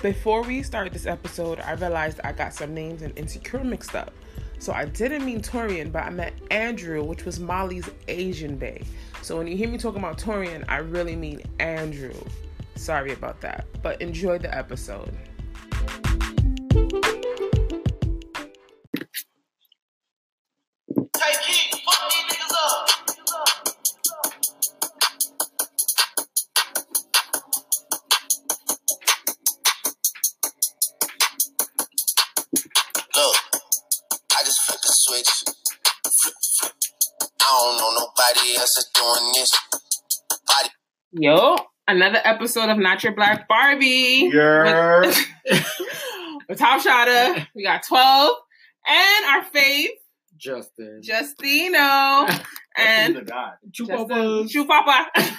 Before we start this episode, I realized I got some names and insecure mixed up. So I didn't mean Torian, but I meant Andrew, which was Molly's Asian bae. So when you hear me talking about Torian, I really mean Andrew. Sorry about that, but enjoy the episode. Yo, another episode of Not Your Black Barbie. Yer. With, with Top Shotter, we got 12, and our fave, Justin. Justino. and the guy. Justin, Shoe Papa.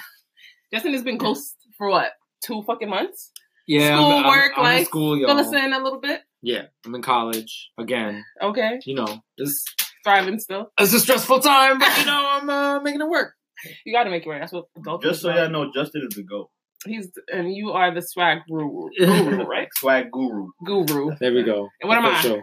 Justin has been ghost for what? Two fucking months? yeah, school I'm, I'm, work, I'm like, school, Fill us y'all. in a little bit. Yeah, I'm in college again. Okay. You know, this Thriving still. it's a stressful time, but you know, I'm uh, making it work. You gotta make it right. That's what adults Just so do. y'all know, Justin is the GOAT. He's and you are the swag guru, guru right? Swag guru. Guru. There we go. And what am I? Official.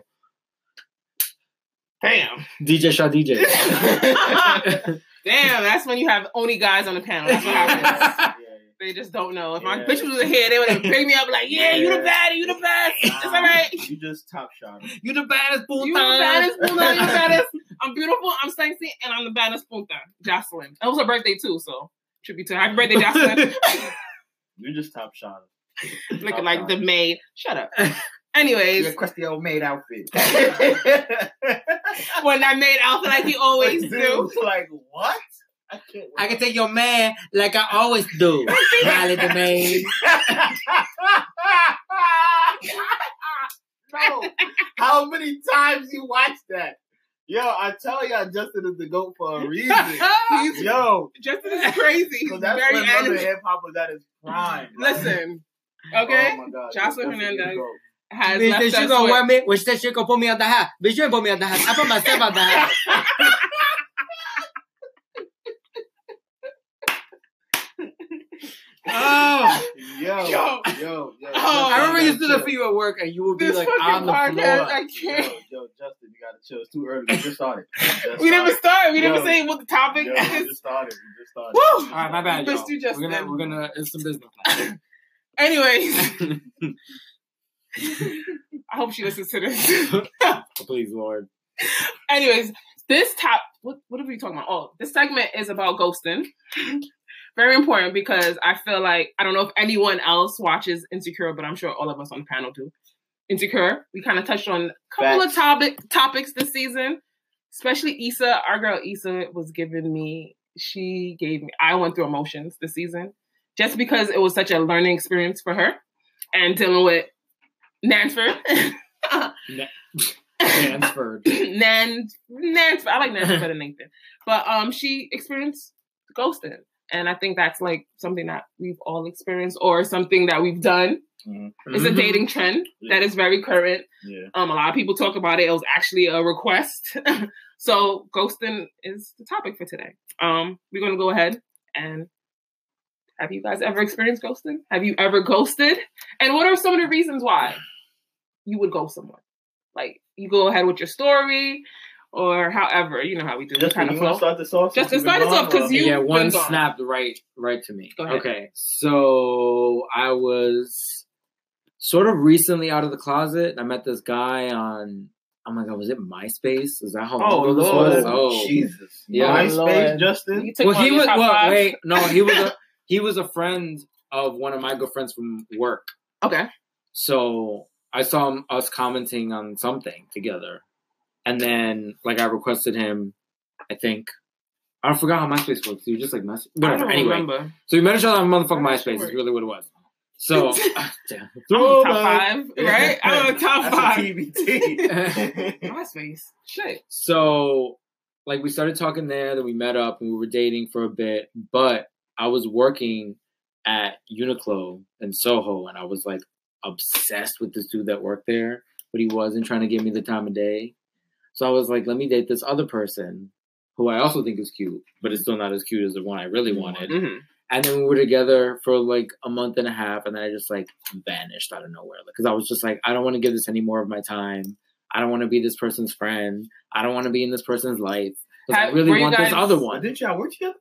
Damn. DJ Shaw DJ. Damn, that's when you have only guys on the panel. That's what happens. They just don't know. If my bitch was here, they would have picked me up like, yeah, you the Yeah. baddie, you the best. It's all right. You just top shot. you the baddest You the baddest, Puna, you the baddest. I'm beautiful, I'm sexy, and I'm the baddest Punta. Jocelyn. It was her birthday too, so tribute to her. Happy birthday, Jocelyn. You just top shot. him. Looking like the maid. Shut up. Anyways, Your crusty old maid outfit. when that maid outfit like he always Like, do. dude, Like what? I can't. I can take your man like I always do. Riley the maid. no. How many times you watch that? Yo, I tell y'all, Justin is the goat for a reason. He's- Yo, Justin is crazy. So that's very when Love and hip hop was at its prime. Like, Listen, oh okay? Oh my God. Jocelyn Justin is the Hernandez. Has Bitch left said she us gonna with- wear me. When she said she gonna put me on the hat? Bitch, you ain't put me out the house. I put myself out the house. Oh, Yo, Yo. yo, yo, yo. Oh, I remember you Justin, stood up for you at work and you would be this like fucking on the podcast, floor. I can't. yo, Justin, you gotta chill. It's too early. We just started. We just We never started. started. We never Yo. say what the topic Yo, we just started. We just started. Woo! All right, my bad, Bitch, y'all. you just we're gonna, we're gonna, it's some business. Anyways, I hope she listens to this. Please, Lord. Anyways, this top what what are we talking about? Oh, this segment is about ghosting. Very important because I feel like I don't know if anyone else watches Insecure, but I'm sure all of us on the panel do. Insecure. We kind of touched on a couple Facts. of topic topics this season. Especially Issa, our girl Issa was giving me, she gave me, I went through emotions this season just because it was such a learning experience for her and dealing with Nansford. Transferred. Nan, Nan, I like Nancy better than Nathan, but um, she experienced ghosting, and I think that's like something that we've all experienced, or something that we've done. Mhm. It's a Mhm. dating trend that is very current. Yeah. Um, a lot of people talk about it. It was actually a request, so ghosting is the topic for today. Um, we're gonna go ahead and. Have you guys ever experienced ghosting? Have you ever ghosted? And what are some of the reasons why you would ghost someone? Like you go ahead with your story, or however you know how we do. We Justin, kind of to flow. start this off? Justin, since you've start been us off, gone, 'cause or- you- yeah, one snapped right right to me. Go ahead. Okay, so I was sort of recently out of the closet. I met this guy on. Oh my god, was it MySpace? Is that how long Oh ago this was? Oh, Jesus! Yeah. MySpace, Lord. Justin. Well, he was. Well, five? wait, no, he was a he was a friend of one of my good friends from work. Okay. So I saw him, us commenting on something together, and then like I requested him. I think I forgot how MySpace works. You just like mess I whatever. don't Anyway, remember. so we met each other on motherfucking MySpace. sure. Is really what it was. So ah, damn. I'm top five, right? I'm on top That's five. a TBT. MySpace. Shit. so like we started talking there, then we met up and we were dating for a bit. But I was working at Uniqlo in Soho, and I was like obsessed with this dude that worked there, but he wasn't trying to give me the time of day. So I was like, let me date this other person who I also think is cute, but it's still not as cute as the one I really wanted. hmm And then we were together for like a month and a half, and then I just like vanished out of nowhere because I was just like, I don't want to give this any more of my time. I don't want to be this person's friend. I don't want to be in this person's life. 'Cause I really were want this other one. didn't y'all work together?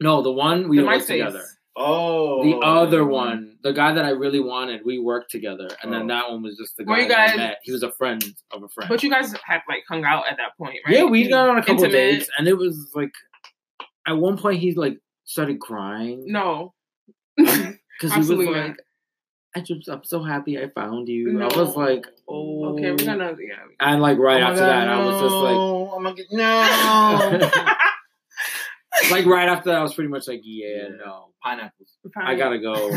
No, the one we The worked together. Oh, The other one, the guy that I really wanted, we worked together, and then Oh. that one was just the Were guy you that I guys- met. He was a friend of a friend. But you guys had like hung out at that point, right? Yeah, we got on a couple Intimate? dates, and it was like at one point he like started crying No. because he was like, not. "I just I'm so happy I found you." No. I was like, "Oh, Okay, we're gonna yeah. And like right Oh after God, that, I was just like, no, I'm gonna get no. like right after that, I was pretty much like, "Yeah, no, Pineapples. I gotta go."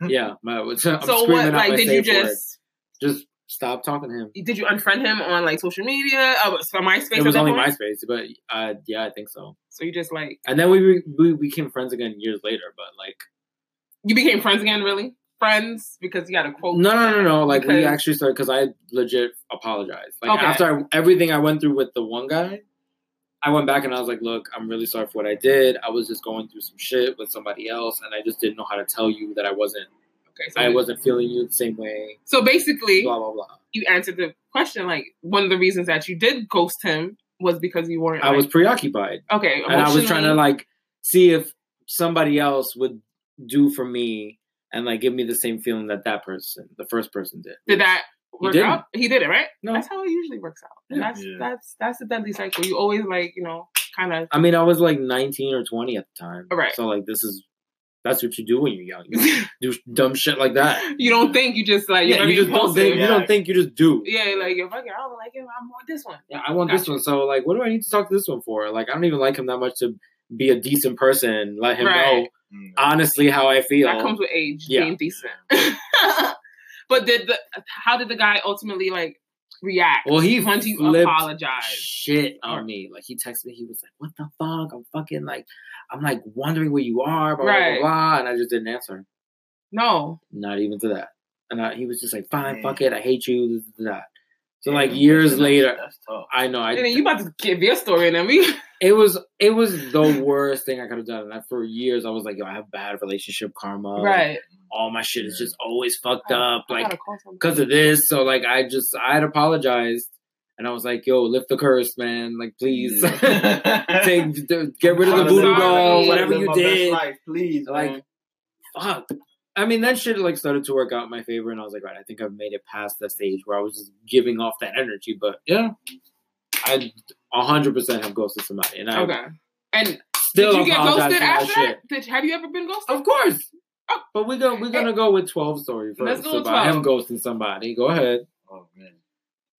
yeah, my, I'm So what? out Like, my did you just just stop talking to him? did you unfriend him on like social media? Oh, so MySpace. It was that only point? MySpace, but uh, yeah, I think so. So you just like And then we re- we became friends again years later. But like, you became friends again, really? Friends because you got a quote. no, no, no, no. Like we actually started because I legit apologized. Like Okay. after I, everything I went through with the one guy, I went back and I was like, "Look, I'm really sorry for what I did. I was just going through some shit with somebody else, and I just didn't know how to tell you that I wasn't. Okay, so I wasn't feeling you the same way. So basically, Blah blah blah. you answered the question. Like one of the reasons that you did ghost him was because you weren't. I was preoccupied, okay, and I was trying to like see if somebody else would do for me." And like give me the same feeling that that person, the first person did. Did that work didn't. out? He did it, right? No. That's how it usually works out. And that's Yeah. that's that's the deadly cycle. You always like, you know, kind of I mean, I was like 19 or 20 at the time. Right. So like, this is that's what you do when you're young. You do dumb shit like that. you don't think you just like Yeah, you're you just don't impulsive. think. You Yeah. don't think. You just do. Yeah, like you're fucking. I don't like him. I want this one. Yeah, I want this one. So like, what do I need to talk to this one for? Like, I don't even like him that much to be a decent person. Let him Right. know honestly how I feel. That comes with age, Yeah. being decent. but did the how did the guy ultimately like react? Well, he once you flipped apologized. shit Or- on me. Like he texted me. He was like, "What the fuck? I'm fucking like, I'm like wondering where you are." Blah blah Right. blah. blah. And I just didn't answer. No, Not even to that. And I, he was just like, "Fine, Man. fuck it. I hate you." This, this, that. So like that's- years that's- later, That's tough. I know. I and then you about to give your story, and then we. it was it was the worst thing I could have done. And I, for years, I was like, "Yo, I have bad relationship karma. right. All my shit is just always fucked I- up, I like gotta call somebody. because of this." So like, I just I had apologized, and I was like, "Yo, lift the curse, man. Like, please." Take, get rid of the I'm voodoo doll, whatever you did. life, please. Like, man. Fuck. I mean, that shit like started to work out in my favor, and I was like, right, I think I've made it past that stage where I was just giving off that energy. But yeah, I hundred percent have ghosted somebody, and I Okay. And still did you get ghosted for that after shit. that? Did, have you ever been ghosted? Of course. Oh. But we go we're gonna go with twelve story Let's go with about 12. him ghosting somebody. Go ahead. Oh man.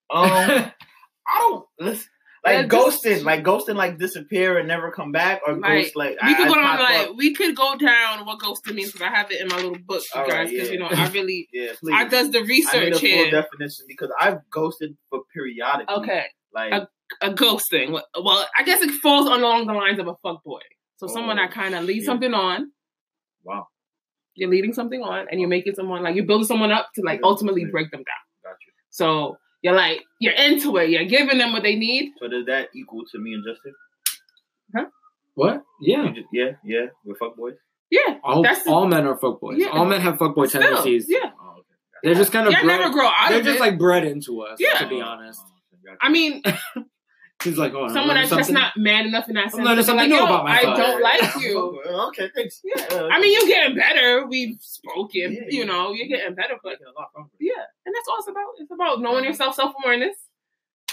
Um, I don't listen. Like Yeah, just- ghosting, like ghosting, like disappear and never come back, or Like, ghost like we I- could go down like up. we could go down what ghosting means because I have it in my little book, you All right, guys. Because yeah. you know I really Yeah, please. I does the I research full here. definition because I've ghosted for periodically. Okay, Like A- a ghosting. Well, I guess it falls along the lines of a fuck boy. So someone Oh, that kind of leads shit. something on. wow, You're leading something on, and you're making someone like you're building someone up to like ultimately break them down. got you. So you're like you're into it. You're giving them what they need. So does that equal to me and Justin? Huh? What? Yeah. Just- yeah, yeah, we're fuckboys. Yeah, All, That's the- all men are fuckboys. Yeah. All men have fuckboy still, tendencies. yeah. Oh, okay. They're just kind of Yeah, bred. never grow out they're of just it. like bred into us. Yeah. To be honest. Oh, okay. I mean, He's like, oh, I'm someone that's just not man enough in that sense. learning to be like, new Yo, about I don't like you. okay, thanks. Yeah. Uh, I mean, you're getting better. We've spoken. Yeah, you yeah. know, you're getting better. But making a lot from yeah, and that's all it's about. It's about knowing yourself, self awareness,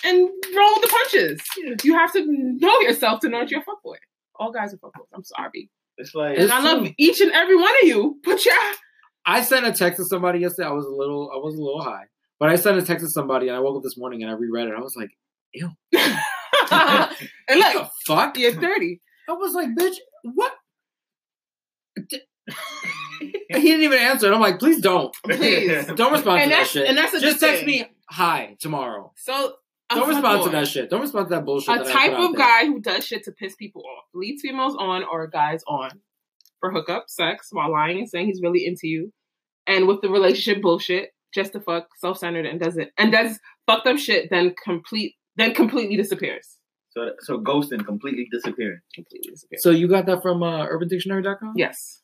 and roll with the punches. You have to know yourself to know that you're a fuckboy. All guys are fuckboys. I'm sorry. It's like And It's I love true. each and every one of you. But yeah, I sent a text to somebody yesterday. I was a little, I was a little high, but I sent a text to somebody, and I woke up this morning and I reread it. I was like, and what the fuck? you're 30. I was like, bitch, what? he didn't even answer. And I'm like, please don't, Please. don't respond And to that shit. and that's just text thing. me hi tomorrow. So Don't respond to that shit. Don't respond to that bullshit. a that type of guy who does shit to piss people off, leads females on or guys on for hookup sex while lying and saying he's really into you, and with the relationship bullshit, just to fuck, self centered, and does it and does fucked up shit, then complete then completely disappears. So so ghosting, completely disappearing. Completely disappeared. So you got that from uh, UrbanDictionary.com? yes.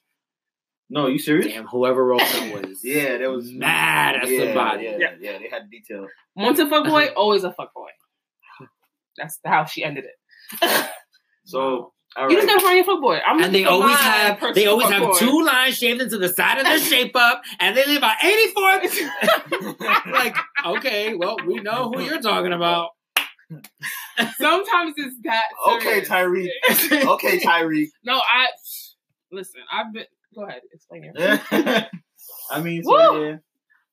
No, you serious? Damn, whoever wrote that was Yeah, that was mad at yeah, somebody. Yeah, Yeah. yeah, they had detail. Once a fuckboy, always a fuck boy. That's how she ended it. So all You right. just gotta find your fuckboy. I'm And they always have they always have fuckboy. two lines shaved into the side of their shape up, and they live on 84th. like, okay, well, we know who you're talking about. Sometimes it's that. Okay, serious. Tyreek. Okay, Tyreek. no, I listen. I've been. Go ahead, explain it. I mean, so yeah,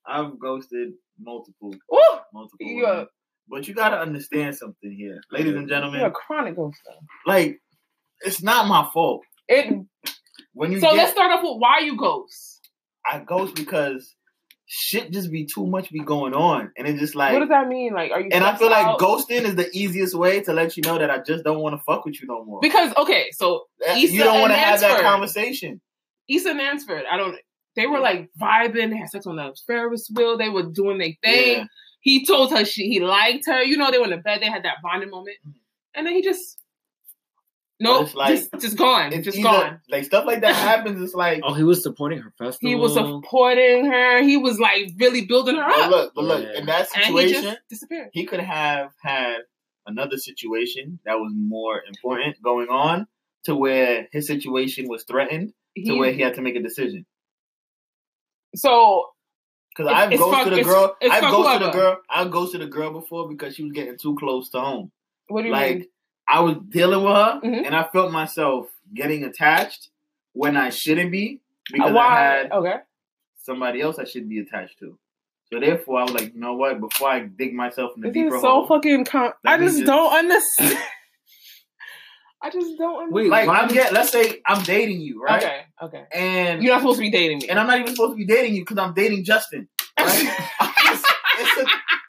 I've ghosted multiple, Woo! multiple. You a. But you gotta understand something here, ladies and gentlemen. you're a chronic ghoster. Like, it's not my fault It. when you So get. let's start off with why you ghost. I ghost because shit just be too much be going on, and it's just like. what does that mean? Like, are you? and I feel like ghosting is the easiest way to let you know that I just don't want to fuck with you no more. because okay, so eh, Issa you don't want to have that conversation. Issa Mansford, I don't. They were like vibing. They had sex on the Ferris wheel. They were doing their thing. Yeah. He told her she he liked her. You know, they were in the bed. They had that bonding moment, mm. and then he just nope, It's like- just just gone, It's just either- gone. Like stuff like that happens. It's like, Oh, he was supporting her festival. He was supporting her. He was like really building her but up, look, but look, Yeah. in that and he situation, just disappeared. he could have had another situation that was more important going on to where his situation was threatened to He- where he had to make a decision. so Because It's- I've it's ghosted fuck- a girl. it's I've fuck ghosted a girl. I've ghosted a girl before because she was getting too close to home. what do you like mean? I was dealing with her, Mhm. and I felt myself getting attached when I shouldn't be because Uh, Why? I had okay, somebody else I should be attached to. So therefore, I was like, you know what? Before I dig myself in the this deeper is so hole, fucking. Com- I just just- don't understand. I just don't understand. Wait, like why I'm did- get, let's say I'm dating you, right? Okay, okay. And You're not supposed to be dating me. and I'm not even supposed to be dating you because I'm dating Justin. Right? I'm just, it's a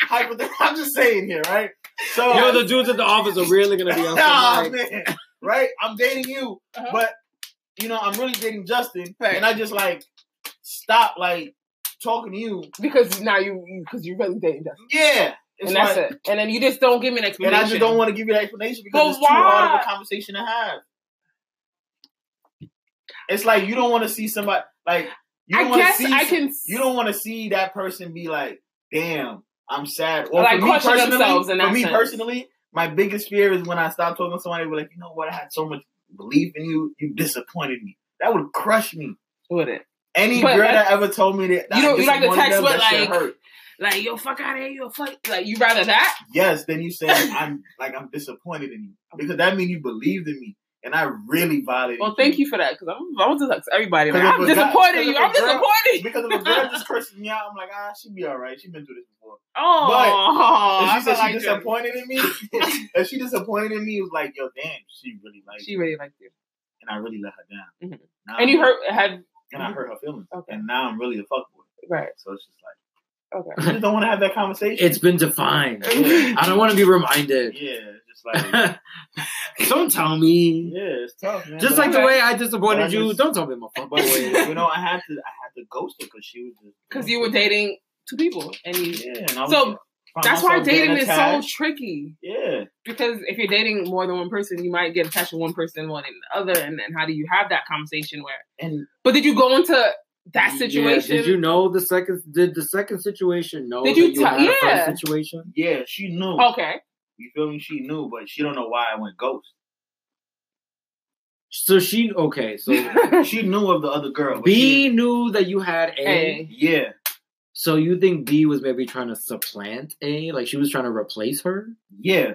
hypothet- I'm just saying here, right? So Yo, the dudes at the office are really gonna be on Nah, some man. right? I'm dating you, Uh-huh. but you know, I'm really dating Justin, Right. and I just like stop like talking to you. because now you because you, are really dating Justin, Yeah, it's and that's like- it. And then you just don't give me an explanation. And. I just don't want to give you that explanation because But it's too hard of a conversation to have. It's like you don't want to see somebody like you don't I want to guess see I can. you don't want to see that person be like, "Damn, I'm sad." Or Like, for me personally, for that me sense. personally, my biggest fear is when I stop talking to somebody. Be like, you know what? I had so much belief in you. You disappointed me. That would crush me. with it. Any But girl that- that ever told me that You don't- you like the text them, that like- hurt. Like yo, fuck out of here, you a fuck. Like you rather that? Yes, then you say I'm like I'm disappointed in you because that means you believed in me, and I really violated. Well, thank you for that because I'm I'm just like everybody. Like, I'm if a guy- disappointed you. I'm girl- disappointed. Because if a girl just curses me out, I'm like, ah, she be all right. She's been through this before. Oh, if I she said feel she like disappointed in me, if she disappointed in me, it was like, yo, damn, she really liked She me, really liked you, and I really let her down. Mhm. And you I'm- hurt had and I hurt her feelings, Okay. and now I'm really a fuckboy. right. So it's just like, Okay. I just don't want to have that conversation. it's been defined. I don't want to be reminded. yeah, it's like, don't tell me. yeah, it's tough, man. Just But like I- the way I disappointed I you, don't tell me my fuck But boy. you know, I had to, I had to ghost her because she was Because you were dating two people, and you. Yeah, and I So, found That's why dating is so tricky. Yeah, Because if you're dating more than one person, you might get attached to one person more than the other, and then how do you have that conversation? Where, and but did you go into that Yeah, situation? did you know the second? Did the second situation know Did that you you tell- had a yeah. first situation? yeah, she knew. Okay. You feel me? She knew, but she don't know why I went ghost. So she okay. So She knew of the other girl. but B knew that you had A. A. yeah, So you think B was maybe trying to supplant A? Like she was trying to replace her? yeah,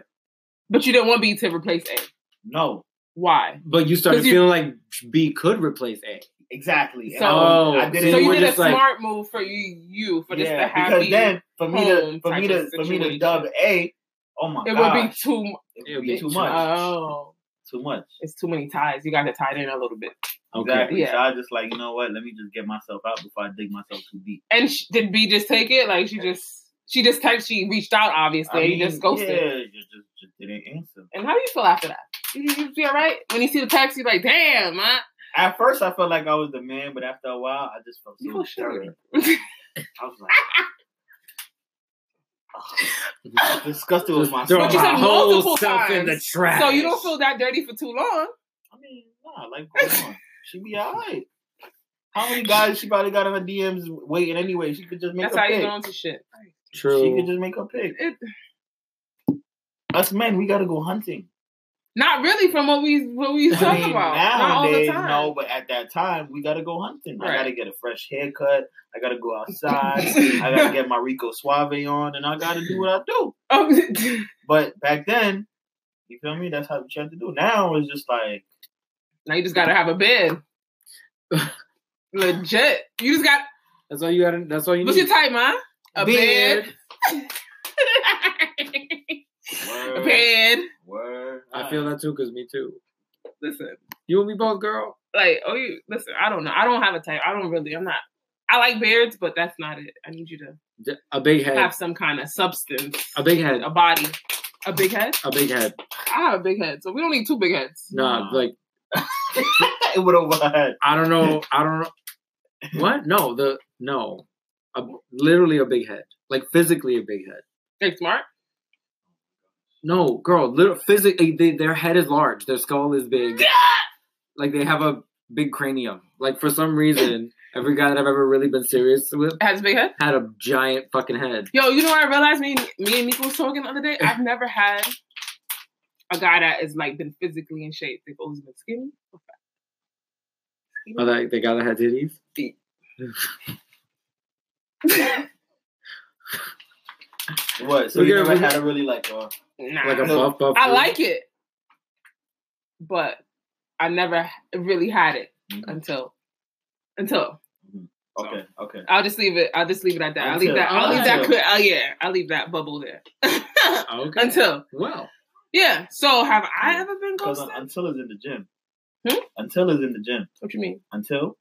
But you didn't want B to replace A. no, Why? But you started feeling like B could replace A. exactly. So- I, was- I Oh, didn't. So you you were did a like- smart move for you, you for this to have because then for me to for me to for me to dub A, oh my it god, would be too. it would be too too much. Oh, too much. it's too many ties. You got to tie it in a little bit. Okay. Exactly. Yeah. So I just like you know what? Let me just get myself out before I dig myself too deep. And sh- did B just take it? Like she just she just text. She reached out. Obviously, I you mean, just ghosted. Yeah, you just, just didn't answer. And how do you feel after that? You, you feel right when you see the text? You're like, damn, man. At first, I felt like I was the man, but after a while, I just felt so shitty. I was like, disgusted with Just throw myself. But you my whole multiple self in the trash. So you don't feel that dirty for too long. I mean, nah, like, come on. She be alright. How many guys she probably got in her DMs waiting anyway? She could just make That's a how you pick. get onto shit. She could just make a pick. It, Us men, we gotta go hunting. Not really from what we what we I talk mean, about. Not all the nowadays, time. no, but at that time, we gotta go hunting. I gotta get a fresh haircut. I gotta go outside. I gotta get my Rico Suave on, and I gotta do what I do. Oh, But back then, you feel me? That's how you had to do. Now it's just like, now you just gotta have a bed. Legit. You just got. That's all you got. That's all you need. What's need. your type, man? A bed. a word, bed. word. I uh, feel that too, cause me too. Listen, You and me both, girl. like, oh, you listen. I don't know. I don't have a type. I don't really. I'm not. I like beards, but that's not it. I need you to a big head. have some kind of substance, A big head. a body, a big head. A big head. I have a big head, so we don't need two big heads. Nah, Nah. like it would've overhead. I don't know. I don't know. What? No, the no. A, literally a big head. Like physically a big head. Like smart. No, girl. Little physically, eh, they, their head is large. Their skull is big. Like they have a big cranium. Like for some reason, every guy that I've ever really been serious with Has a big head. had a giant fucking head. Yo, you know what I realized? Me, me and Nico was talking the other day. I've never had a guy that has like been physically in shape. They've always been skinny. or fat. Skinny. Oh, that the guy that had titties. What? So Look you at never every- had a really like uh nah, Like a No, buff, buff. I like it, but I never really had it Mhm. until until. Okay, okay. I'll just leave it. I'll just leave it at that. I'll leave that. I'll leave that. Until. clear- Oh yeah, I'll leave that bubble there. Okay. until well, yeah. So have I ever been Because ghosted? until is in the gym. Hmm? Until is in the gym. What you mean? Until?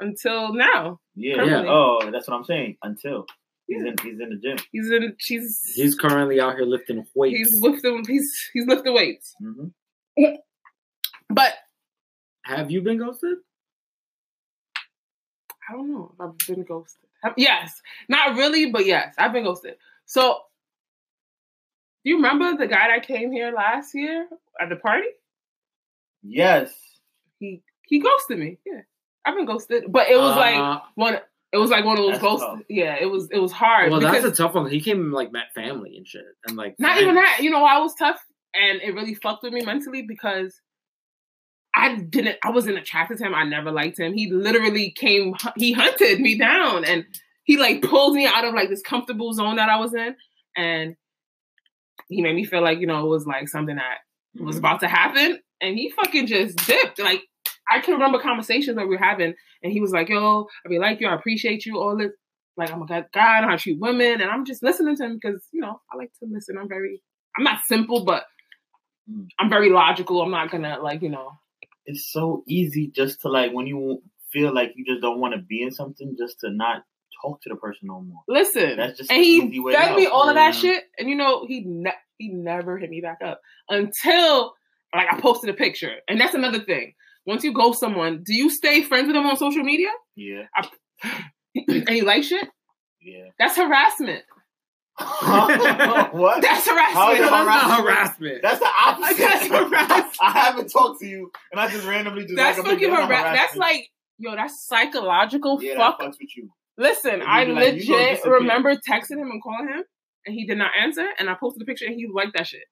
Until now, Yeah. Currently. Oh, that's what I'm saying. Until. He's in he's in the gym. he's in. She's he's currently out here lifting weights. he's lifting. He's he's lifting weights. hmm But Have you been ghosted? I don't know if I've been ghosted. Have- Yes, not really, but yes, I've been ghosted. So, do you remember the guy that came here last year at the party? Yes. He he ghosted me. Yeah, I've been ghosted, but it was like Uh, one. It was like one of those That's ghosts. tough. Yeah, it was it was hard well, that's a tough one. He came and like met family and shit, and like not even that. You know, why it was tough, and it really fucked with me mentally because I didn't. I wasn't attracted to him. I never liked him. He literally came. He hunted me down, and he like pulled me out of like this comfortable zone that I was in, and he made me feel like you know it was like something that was mm-hmm. about to happen, and he fucking just dipped. Like I can remember conversations that we were having, and he was like, "Yo, I really like you. I appreciate you. All this." Like I'm a good guy, I how to treat women, and I'm just listening to him because you know I like to listen. I'm very, I'm not simple, but Mm. I'm very logical. I'm not gonna like you know. It's so easy just to like when you feel like you just don't want to be in something, just to not talk to the person no more. Listen, That's just and he easy way fed me all of that shit, and you know he ne- he never hit me back up until like I posted a picture, and that's another thing. Once you go someone, do you stay friends with them on social media? Yeah. and you like shit? Yeah. That's harassment. what? That's harassment. is That's not harassment? harassment. That's the opposite. That's harassment. I haven't talked to you, and I just randomly just That's like fucking big- harassment. That's like, yo, that's psychological yeah, fuck. that fucks with you. Listen, I be like, legit remember texting him and calling him, and he did not answer. And I posted a picture, and he liked that shit.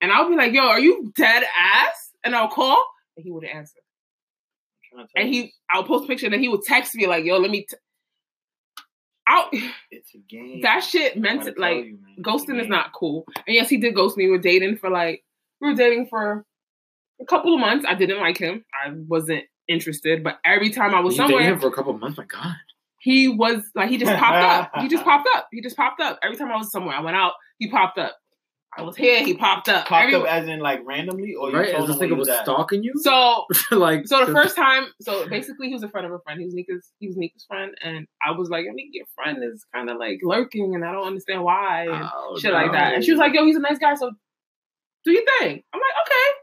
And I'll be like, yo, are you dead ass? And I'll call, and he wouldn't answer. I'm to And you, he, I'll post a picture, and then he would text me like, yo, let me. T- I'll, it's a game. that shit meant it like you, man. It's a ghosting is not cool. And yes, he did ghost me. We were dating for like we were dating for a couple of months. I didn't like him. I wasn't interested. But every time I was you somewhere, him for a couple of months. My God. he was like he just popped up. He just popped up. He just popped up. Every time I was somewhere, I went out, he popped up. I was here, he popped up. Popped Every- up as in like randomly, or right? you Is told this him where nigga was was at? stalking you? so like, so the first time, so basically he was a friend of a friend. He was Nika's he was Nika's friend, and I was like, I mean, your friend is kind of like lurking, and I don't understand why. And Oh, shit like that. And she was like, yo, he's a nice guy, so do your thing. I'm like, okay.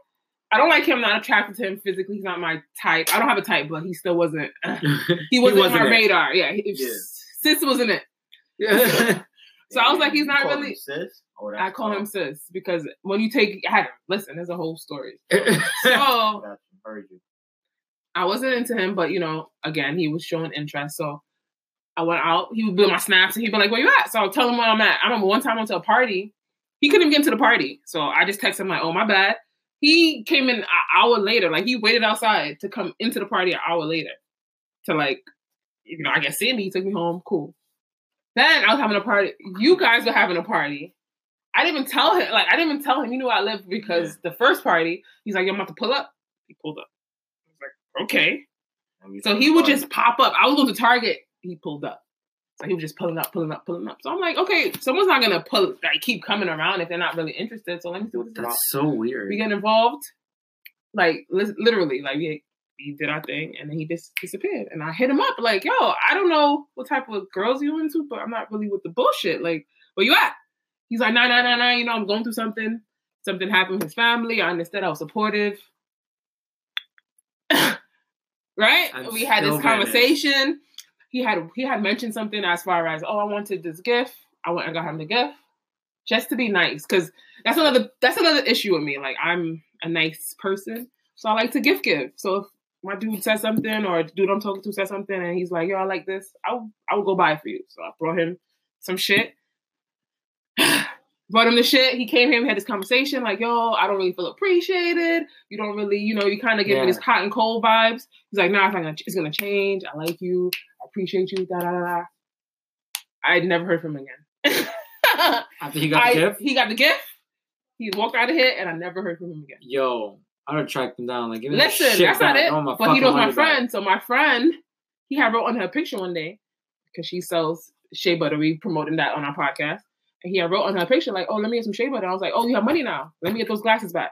I don't like him, not attracted to him physically. He's not my type. I don't have a type, but he still wasn't. he wasn't, wasn't my it. radar. Yeah. He, Yeah. Sis wasn't it. Yeah. So I was like, he's not really. sis. Oh, I call him sis because when you take, I had listen. There's a whole story. So Got you. Heard you. I wasn't into him, but you know, again, he was showing interest. So I went out. He would be on my snaps and he'd be like, "Where you at?" So I'll tell him where I'm at. I remember one time I went to a party. He couldn't even get into the party, so I just texted him like, "Oh, my bad." He came in an hour later. Like he waited outside to come into the party an hour later to like, you know, I guess see me. He took me home. Cool. Then I was having a party. You guys were having a party. I didn't even tell him. Like I didn't even tell him. You knew I lived because the first party, he's like, "Yo, I'm about to pull up." He pulled up. I was like, "Okay." So he would just pop up. I was going to Target. He pulled up. So he was just pulling up, pulling up, pulling up. So I'm like, okay, someone's not gonna pull like keep coming around if they're not really interested. So let me see what this is about. That's so weird. We get involved, like li- literally, like we, we did our thing, and then he just disappeared. And I hit him up like, yo, I don't know what type of girls you into, but I'm not really with the bullshit. Like, where you at? He's like, nah, nah, nah, nah. You know, I'm going through something. Something happened with his family. I understood. I was supportive. right? I'm we had this conversation. He had he had mentioned something as far as, oh, I wanted this gift. I went and got him the gift just to be nice, because that's another that's another issue with me. Like I'm a nice person, so I like to gift give. So if my dude says something or the dude I'm talking to says something, and he's like, yo, I like this, I will I will go buy it for you. So I brought him some shit. brought him the shit. He came here, we had this conversation, like, yo, I don't really feel appreciated. You don't really, you know, you kind of give me Yeah. this hot and cold vibes. He's like, nah, it's, not gonna, it's gonna change. I like you. I appreciate you. Da da da. da. I never heard from him again. After he got I- the gift, He got the gift. He walked out of here, and I never heard from him again. yo, I'd have tracked him down. Like, give me that Listen, shit that's not it. My but he knows my money back. friend. So my friend, he had wrote on her picture one day because she sells shea butter. We promoting that on our podcast. And he had wrote on her picture like, "Oh, let me get some shea butter." I was like, "Oh, you have money now? Let me get those glasses back."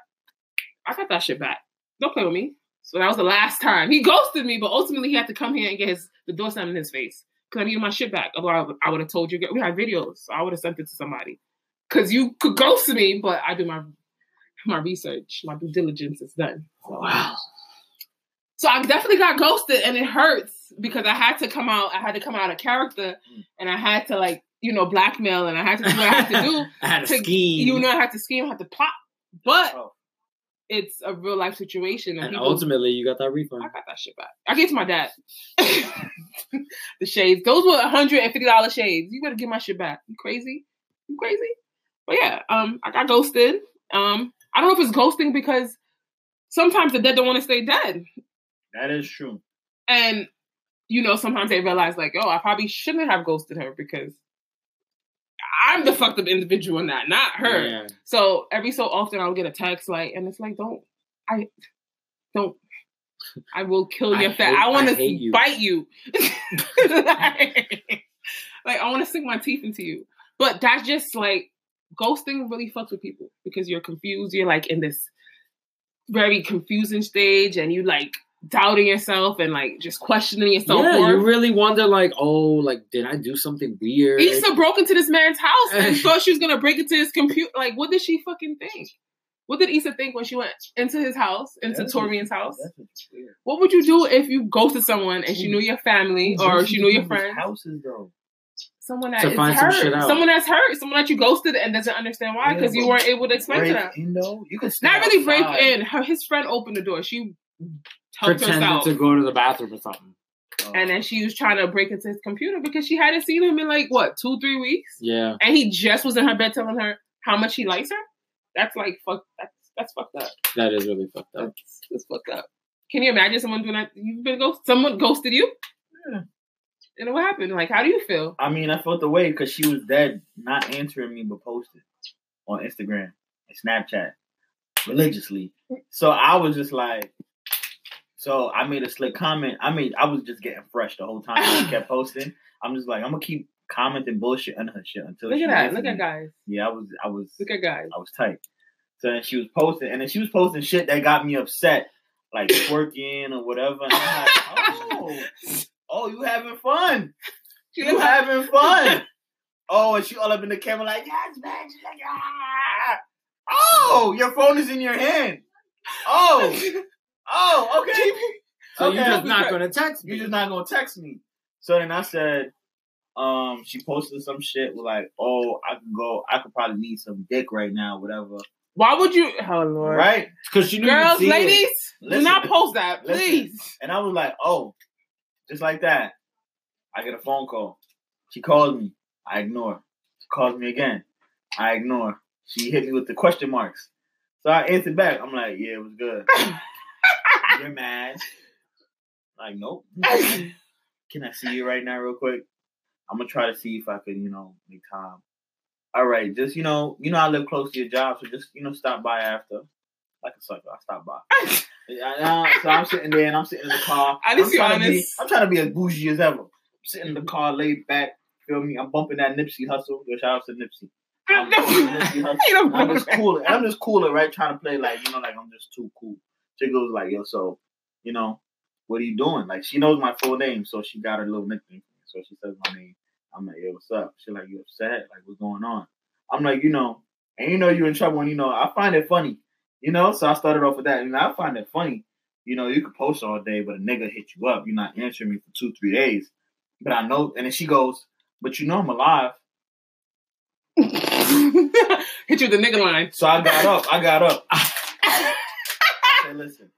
I got that shit back. Don't play with me. So that was the last time he ghosted me. But ultimately, he had to come here and get his the door slammed in his face because I needed my shit back. Otherwise, I would have told you. We had videos, so I would have sent it to somebody. Because you could ghost me, but I do my my research, my due diligence is done. So, Wow. so I definitely got ghosted, and it hurts because I had to come out. I had to come out of character, and I had to like you know blackmail, and I had to do what I had to do. I had a to- scheme. You know, I had to scheme, I had to plot, but Oh. it's a real life situation, and, and people. ultimately, you got that refund. I got that shit back. I gave it to my dad. the shades. Those were hundred and fifty dollars shades. You better give my shit back. You crazy? You crazy? But yeah, um, I got ghosted. Um, I don't know if it's ghosting because sometimes the dead don't want to stay dead. That is true. And you know, sometimes they realize like, oh, I probably shouldn't have ghosted her because I'm the fucked up individual in that, not her. Yeah. So every so often I'll get a text like, and it's like, don't, I, don't, I will kill your fat. I want to bite you. like, like, I want to sink my teeth into you. But that's just like ghosting really fucks with people because you're confused. You're like in this very confusing stage, and you like doubting yourself and like just questioning yourself. yeah, you really wonder, like, oh, like, did I do something weird? Issa broke into this man's house and thought she was gonna break into his computer. Like, what did she fucking think? What did Issa think when she went into his house, into That's- Torian's house? What would you do if you ghosted someone and she knew your family or she knew your friends? Houses though. Someone that To is hurt, shit out. someone that's hurt, someone that you ghosted and doesn't understand why Yeah, because you weren't able to explain to them. in though. You can Not really break in. Her his friend opened the door. She helped Pretended herself. to go to the bathroom or something. Oh. and then she was trying to break into his computer because she hadn't seen him in like what two, three weeks. Yeah. and he just was in her bed telling her how much he likes her. That's like fuck. That's that's fucked up. That is really fucked up. That's, that's fucked up. Can you imagine someone doing that? You've been ghost. Someone ghosted you. Yeah. And what happened? Like, how do you feel? I mean, I felt the way because she was dead, not answering me, but posted on Instagram and Snapchat religiously. So I was just like, so I made a slick comment. I mean, I was just getting fresh the whole time. She kept posting. I'm just like, I'm gonna keep commenting bullshit on her shit until Look at that. Look me. at guys. Yeah, I was, I was, Look at guys. I was tight. So then she was posting, and then she was posting shit that got me upset, like twerking or whatever. And I'm like, oh, oh, you having fun? You having fun? Oh, and she all up in the camera like, yes, man. She's like, ah. Oh, your phone is in your hand. Oh, oh, okay. So Okay. you're just not gonna text me. You're just not gonna text me. So then I said, um, she posted some shit with like, "Oh, I could go. I could probably need some dick right now, whatever." Why would you? Oh Lord. Right? Because she knew Girls, you'd see it. ladies, do not post that, Listen. please. And I was like, "Oh, just like that." I get a phone call. She calls me. I ignore. She calls me again. I ignore. She hit me with the question marks. So I answered back. I'm like, "Yeah, it was good." You're mad. Like, nope. Can I see you right now, real quick? I'm gonna try to see if I can, you know, make time. All right, just you know, you know, I live close to your job, so just you know, stop by after. Like a sucker, I stop by. I- I- so I'm sitting there and I'm sitting in the car. At least I'm trying to be, honest. I'm trying to be as bougie as ever. I'm sitting in the car, laid back. Feel me? I'm bumping that Nipsey Hussle. Yo, shout out to Nipsey. I'm Nipsey Hussle. I'm just cooling. I'm just cooler, right? Trying to play like you know, like I'm just too cool. She goes like, yo, so you know, what are you doing? Like she knows my full name, so she got her little nickname. for me. So she says my name. I'm like, yo, what's up? She like, you upset? Like, what's going on? I'm like, you know, and you know you in trouble, and you know, I find it funny, you know. So I started off with that, and I find it funny. You know, you could post all day, but a nigga hit you up. You're not answering me for two, three days. But I know, and then she goes, but you know I'm alive. Hit you with the nigga line. So I got up. I got up. I said, listen.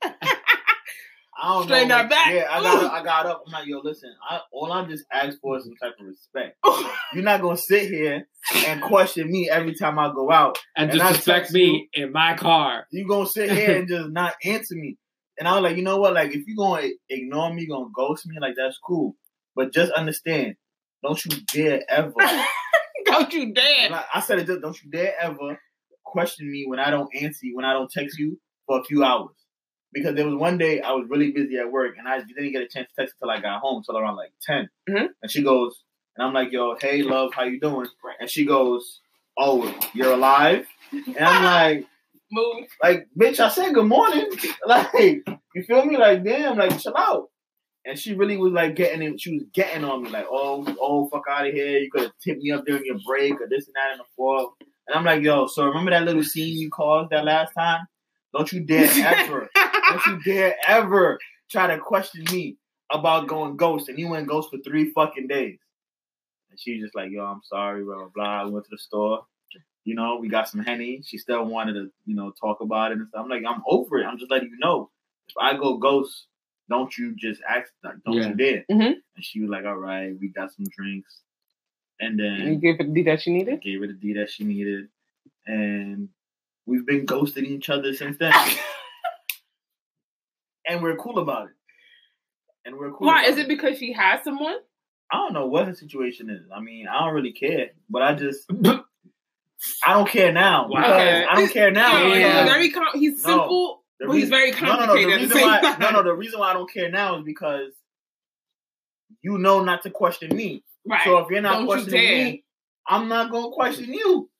I don't Straighten know. that back. Yeah, I got up. I got up. I'm like, yo, listen. I, all I'm just asked for is some type of respect. You're not gonna sit here and question me every time I go out. and And disrespect me in my car. You gonna sit here and just not answer me. And I was like, you know what? Like, if you gonna ignore me, gonna ghost me, like that's cool. But just understand, don't you dare ever. Don't you dare. Like, I said it. Just, don't you dare ever question me when I don't answer you, when I don't text you for a few hours. Because there was one day I was really busy at work and I didn't get a chance to text until I got home, till around like 10 Mhm. And she goes, and I'm like, "Yo, hey, love, how you doing?" And she goes, "Oh, you're alive?" And I'm like, Move. "Like, bitch, I said good morning." Like, you feel me? Like, damn, like, chill out. And she really was like getting in, she was getting on me, like, oh, oh, fuck out of here. You could have tipped me up during your break or this and that and the fourth. And I'm like, yo, so remember that little scene you caused that last time? Don't you dare ever, don't you dare ever try to question me about going ghost. And you went ghost for three fucking days. And she was just like, yo, I'm sorry, blah, blah, blah. We went to the store. You know, we got some Henny. She still wanted to, you know, talk about it and stuff. I'm like, I'm over it. I'm just letting you know. If I go ghost, don't you just ask, like, don't Yeah. you dare. Mhm. And she was like, all right, we got some drinks. And You then gave her the D that she I needed. gave her the D that she needed. And we've been ghosting each other since then. and we're cool about it. And we're cool. Why? Is it because she has someone? I don't know what the situation is. I mean, I don't really care. But I just I don't care now. Okay. I don't care now. No, Yeah. he's very com- he's No. simple, The but he's reason- very no, no, no. The complicated reason why, no, no. The reason why I don't care now is because you know not to question me. Right. So if you're not Don't questioning dare. me, I'm not gonna question you.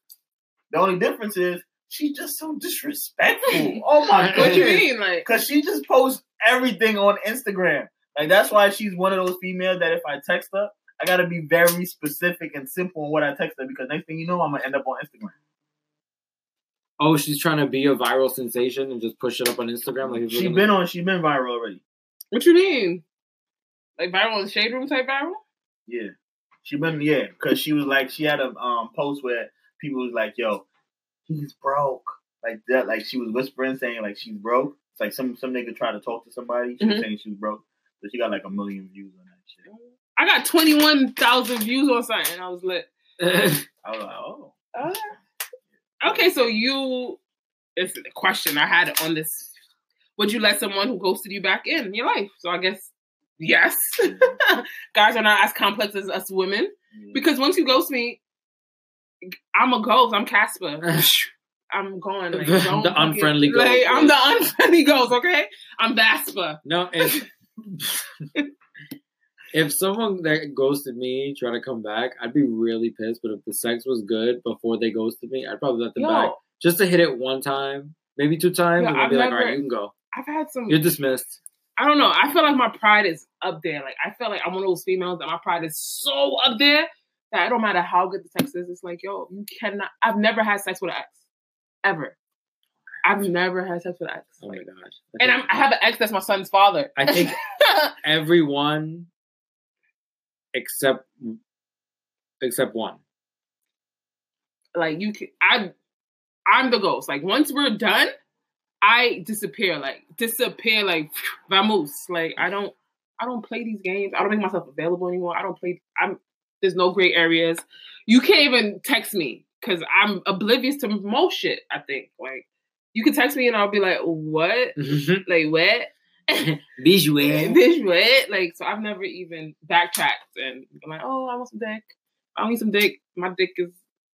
The only difference is she's just so disrespectful. Oh my god! what you mean? Like, Cause she just posts everything on Instagram. Like that's why she's one of those females that if I text her, I gotta be very specific and simple in what I text her because next thing you know, I'm gonna end up on Instagram. Oh, she's trying to be a viral sensation and just push it up on Instagram. Like she's been on, she's been viral already. what you mean? Like viral in the shade room type viral? Yeah, she been yeah, cause she was like she had a um post where people was like, "Yo, he's broke," like that. Like she was whispering saying like she's broke. It's like some some nigga tried to talk to somebody. She was Mhm. saying she was broke, so she got like a million views on that shit. I got twenty one thousand views on something. I was lit. I was like, oh, uh, Okay, so you it's a question I had on this. Would you let someone who ghosted you back in your life? So I guess yes. Mm-hmm. Guys are not as complex as us women. yeah. Because once you ghost me, I'm a ghost. I'm Casper. I'm going. Like, The unfriendly ghost, Like, I'm the unfriendly ghost. Okay, I'm Vasper. no, if if someone that ghosted me try to come back, I'd be really pissed. But if the sex was good before they ghosted me, I'd probably let them back just to hit it one time, maybe two times, Yo, and I've be like, all never- right, you can go. I've had some. You're dismissed. I don't know. I feel like my pride is up there. Like I feel like I'm one of those females that my pride is so up there that it don't matter how good the sex is. It's like, yo, you cannot. I've never had sex with an ex, ever. I've never had sex with an ex. Oh my Like, gosh. and I'm, I have an ex that's my son's father. I think everyone except except one. Like you can, I, I'm the ghost. Like once we're done, I disappear. Like disappear. Like vamos. Like I don't, I don't play these games. I don't make myself available anymore. I don't play. I'm there's no gray areas. You can't even text me because I'm oblivious to most shit. I think like you can text me and I'll be like, what? Mm-hmm. Like what? Visual. What? Like, so I've never even backtracked and been like, oh, I want some dick. I need some dick. My dick is,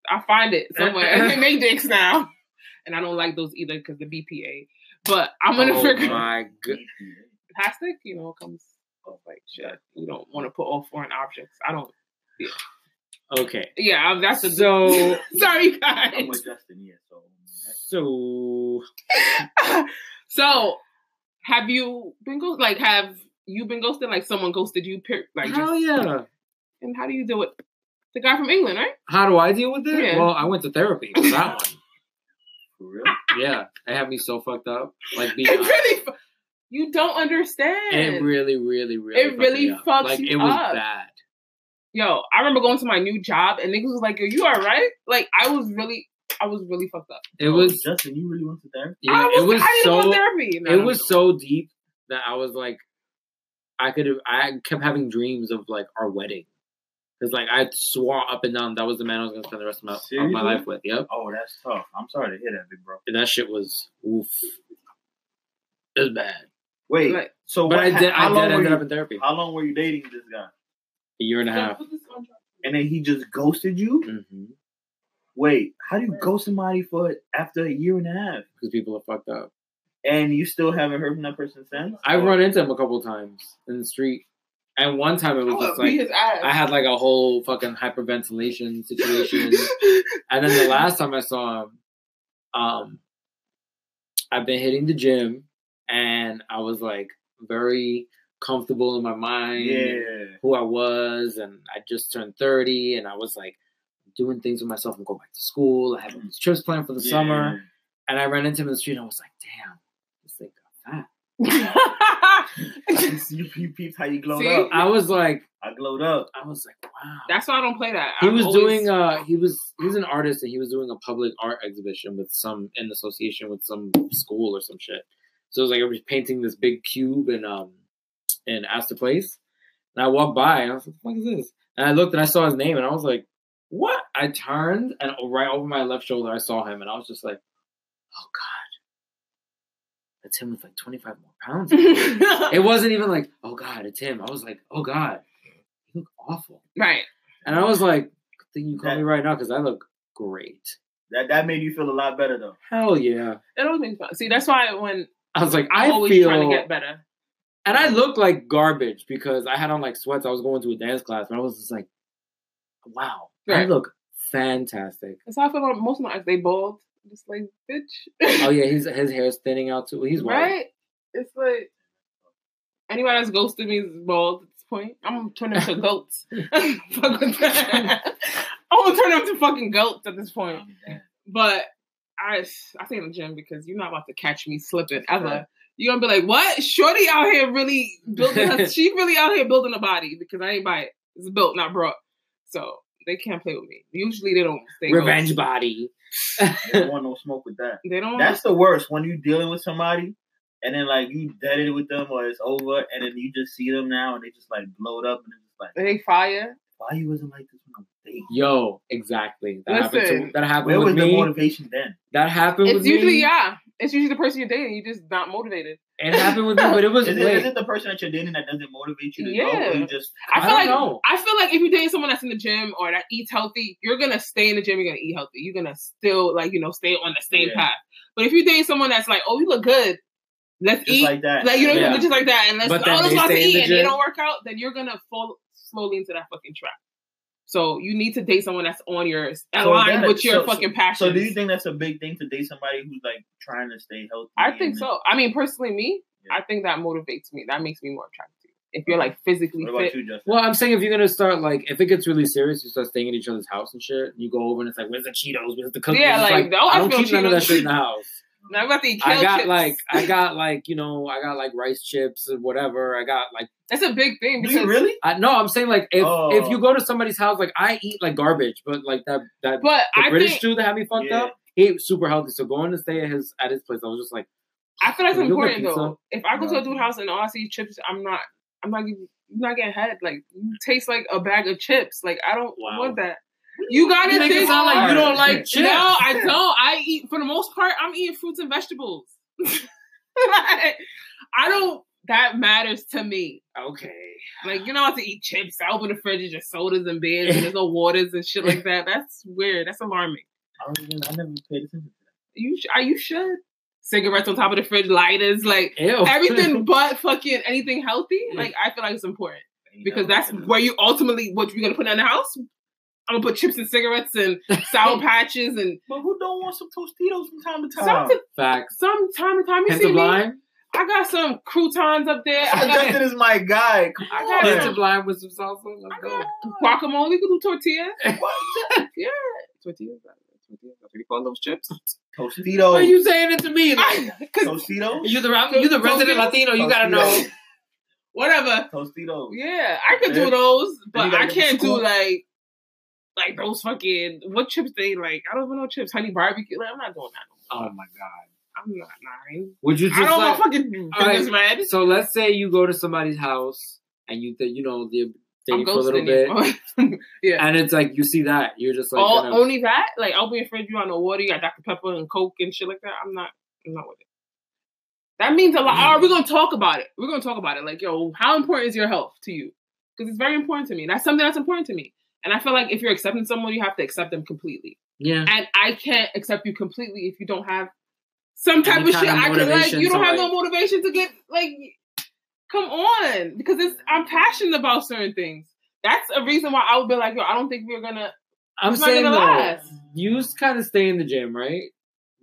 I find it somewhere. they make dicks now. And I don't like those either because the BPA. But I'm going to oh figure my god. plastic, you know, comes off like shit. You don't want to put all foreign objects. I don't, Okay. yeah, I'm- that's a, So sorry I'm guys. with Justin here, so so so, have you been ghosted? Like, have you been ghosted? Like, someone ghosted you? Like, hell just, yeah. and how do you do it? The guy from England, right? How do I deal with it? Yeah. Well, I went to therapy for that one. for real. Yeah, it had me so fucked up. Like It really, fu- you don't understand. It really, really, really. It fucked really me up. fucks Like you it was up. bad. Yo, I remember going to my new job and niggas was like, "Yo, you all right?" Like, I was really, I was really fucked up. It was. Justin. You really went to therapy? I Yeah, was, it was I didn't so. want therapy. No, it no, was no. so deep that I was like, I could have. I kept having dreams of like our wedding, because like I swore up and down that was the man I was gonna spend the rest of my, of my life with. Yep, Oh, that's tough. I'm sorry to hear that, big bro. and that shit was oof. It was bad, Wait, Like- so but what? I did. how I did were ended you, up in therapy. How long were you dating this guy? A year and a half. put this on track. And then he just ghosted you? hmm Wait, how do you ghost somebody for after a year and a half? Because people are fucked up. And you still haven't heard from that person since? I've run into him a couple times in the street, and one time it was just like. I had like a whole fucking hyperventilation situation. And then the last time I saw him, um, I've been hitting the gym, and I was like very comfortable in my mind, Yeah. who I was, and I just turned thirty, and I was like doing things with myself and going back to school. I had all these trips planned for the summer, and I ran into him in the street, and I was like, "Damn, this thing got fat." you, you, you peeped how you glowed See? up. I was like, I glowed up. I was like, "Wow." That's why I don't play that. he I'm was always- doing uh he was he was an artist and he was doing a public art exhibition with some in association with some school or some shit. So it was like I was painting this big cube in um in Astor Place. And I walked by and I was like, what the fuck is this? And I looked and I saw his name and I was like, what? I turned and right over my left shoulder I saw him and I was just like, oh God. That's him with like 25 more pounds. it wasn't even like, oh God, it's him. I was like, oh God, you look awful. right. And I was like, good thing you call That- me right now because I look great. That that made you feel a lot better though. Hell yeah. It always makes fun. See, that's why when I was like, I'm I always feel, trying to get better. And I look like garbage because I had on like sweats. I was going to a dance class, and I was just like, wow, I look fantastic. That's how I feel about most of my ex. They bald. I'm just like, bitch. Oh yeah, his his hair's thinning out too. He's white. right? It's like anyone that's ghosted me is bald at this point. I'm turning to to goats. Fuck with that. I'm gonna turn them to fucking goats at this point. Oh, but I I stay in the gym because you're not about to catch me slipping ever. Right. You're gonna be like, what? Shorty out here really building her, she really out here building a body because I ain't buy it. It's built, not brought. So they can't play with me. Usually they don't stay Revenge ghosts. body. They don't want no smoke with that. They don't That's the worst when you dealing with somebody and then like you dead it with them or it's over and then you just see them now and they just like blowed up and it's just like they fire. why you wasn't like this when I was? Yo, exactly. That happened. Listen, To, that happened Where was with the me. motivation then? That happened with It's usually me. yeah. It's usually the person you're dating. You're just not motivated. It happened with me, but it was Is it, it the person that you're dating that doesn't motivate you to go? Yeah. Or you just I I feel don't like know. I feel like if you're dating someone that's in the gym or that eats healthy, you're gonna stay in the gym. You're gonna eat healthy. You're gonna still like you know stay on the same Yeah. path. But if you're dating someone that's like, oh, you look good, let's just eat. like that. Like you know, Yeah. just like that, and let's But oh, then let's they go out to eat, the and they don't work out, then you're gonna fall slowly into that fucking trap. So you need to date someone that's on your So aligned that- with your so- fucking passion. So do you think that's a big thing to date somebody who's like trying to stay healthy? I and think then- so. I mean, personally, me, Yeah. I think that motivates me. That makes me more attractive. If you're like physically What about fit, you, Justin? Well, I'm saying if you're gonna start like if it gets really serious, you start staying at each other's house and shit. And you go over and it's like, where's the Cheetos? Where's the cookies? Yeah, It's like, oh, I I don't feel keep none of that shit in the house. Now I'm about to eat kale I got chips. like I got like you know I got like rice chips or whatever. I got like That's a big thing Do because you really? I no I'm saying like if Oh. if you oh. go to somebody's house like I eat like garbage, but like that that But the I British think dude that had me fucked Yeah. up, he ate super healthy. So going to stay at his at his place, I was just like, I feel like it's Can we go get important though. If I go to a uh-huh. dude house and all I see chips, I'm not. I'm not. Getting, I'm not getting head. Like you taste like a bag of chips. Like I don't Wow. want that. You gotta You think sound like you don't like chips. No, I don't. I eat for the most part. I'm eating fruits and vegetables. Like, I don't. That matters to me. okay, Like you know how to eat chips. I open the fridge, it's just sodas and beers, and there's no waters and shit like that. That's weird. That's alarming. I, don't even, I never paid attention to that. You sh- are you should cigarettes on top of the fridge, lighters, like ew, everything but fucking anything healthy. Like I feel like it's important because that's where you ultimately what you're gonna put in the house. I'm gonna put chips and cigarettes and sour patches and But who don't want some Tostitos from time to time? some, to, facts. some time to time. You Hint see of me? lime, I got some croutons up there. I Justin is my guy. Come I got on. hint of lime with some salsa. Let's I go. got guacamole. We can do tortillas. Yeah, tortillas. Tortillas. That's what you call those chips. Tostitos. Are you saying it to me? Like, Cause Tostitos? you the you the resident Latino. You gotta know. Whatever. Tostitos. Yeah, I could do those, but I can't do like like those fucking what chips they like. I don't even know chips, honey barbecue. Like, I'm not doing that. Oh my god. I'm not nine. Would you I just don't like? want fucking right, fingers red. So let's say you go to somebody's house and you think you know they're I'm dating for a little bit, yeah. and it's like you see that you're just like, All, gonna- only that, like open your fridge, you got no water, you got Dr Pepper and Coke and shit like that. I'm not, I'm not with it. That means a lot. Mm. All right, we're gonna talk about it. We're gonna talk about it. Like, yo, how important is your health to you? Because it's very important to me. That's something that's important to me. And I feel like if you're accepting someone, you have to accept them completely. yeah. and I can't accept you completely if you don't have some type Any of shit. of I can like you don't have like- no motivation to get like come on because it's I'm passionate about certain things. That's a reason why I would be like, yo, I don't think we're gonna. I'm saying gonna though, last. you kind of stay in the gym, right?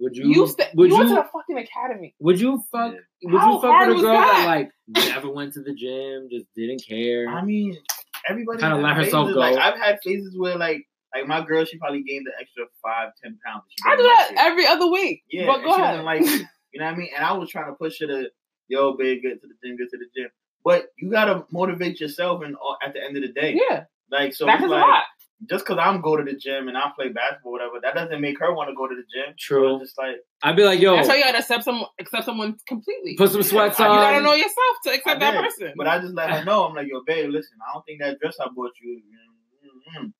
Would you? You, st- would you you? went to the fucking academy. would you fuck? Yeah. Would How you fuck hard with a was girl that? that? like never went to the gym, just didn't care? I mean, everybody Kinda has let herself phases. go. Like I've had phases where like like my girl, she probably gained the extra five, ten pounds. She I do that like every other week. Yeah, but go she ahead. doesn't like. You know what I mean? And I was trying to push her to, yo, babe, get to the gym, get to the gym. But you gotta motivate yourself, and uh, at the end of the day, yeah, like so, that it's a like lot. Just because I'm go to the gym and I play basketball, whatever, that doesn't make her want to go to the gym. True. It's just like I'd be like, yo, That's why you gotta accept someone, accept someone completely. put some sweats on. you gotta know yourself to accept I that did, person. But I just let her know. I'm like, yo, babe, listen, I don't think that dress I bought you. mm, mm.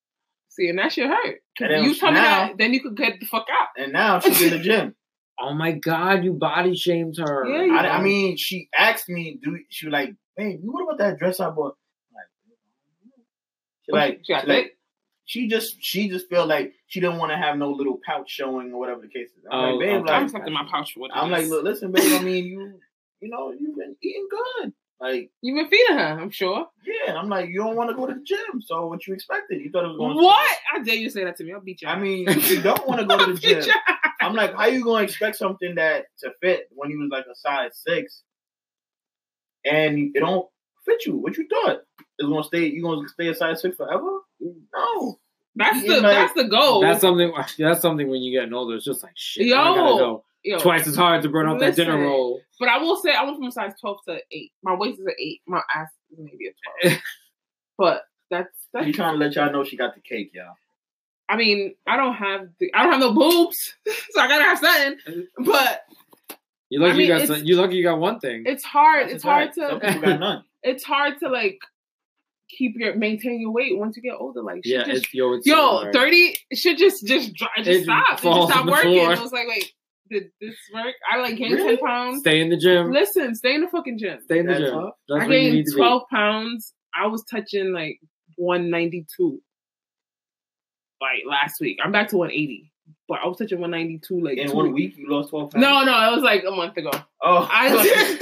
See, and that shit hurt. And then You tell me now- that, then you could get the fuck out. And now she's in the gym. oh my god, you body shamed her. Yeah, I, I mean, she asked me, do she was like, babe, what about that dress I bought? I'm like, she like, She got she like, thick? She just she just felt like she didn't want to have no little pouch showing or whatever the case is. I'm Oh, like, babe, okay. I'm like, accepting my pouch for what it I'm like, look, listen, babe. I mean, you, you know, you've been eating good. Like, You've been feeding her, I'm sure. yeah. I'm like, you don't want to go to the gym, so what you expected? You thought it was going. What? I dare you say that to me. I'll beat you. I mean, you don't want to go to the gym. I'm like, how you gonna expect something that to fit when you was like a size six, and it don't fit you? What you thought? It's gonna stay? You gonna stay a size six forever? No. That's the It's like- that's the goal. That's something. That's something when you get older. It's just like shit. Yo. I gotta go Yo, twice as hard to burn off that dinner roll. But I will say I went from a size twelve to eight. My waist is an eight. My ass is maybe a twelve. but that's that's. You trying to let y'all know she got the cake, y'all. I mean, I don't have the, I don't have no boobs, so I gotta have something. But You lucky I mean, you got. Some, you lucky you got one thing. it's hard. That's it's a hard fact. To people got none. it's hard to like keep your maintain your weight once you get older. Like yeah, just it's yo. It's Yo, hard. thirty should just just dry, just It stop. It just stop on the working. floor. I was like, wait, did this work? I like gained Really? ten pounds. Stay in the gym. Listen, stay in the fucking gym. Stay in the That's gym. tough. That's I where gained to be. twelve pounds. I was touching like one ninety two. Like last week, I'm back to one eighty, but I was touching one ninety two like In two one weeks- week, you lost twelve pounds. No, no, it was like a month ago. Oh, I-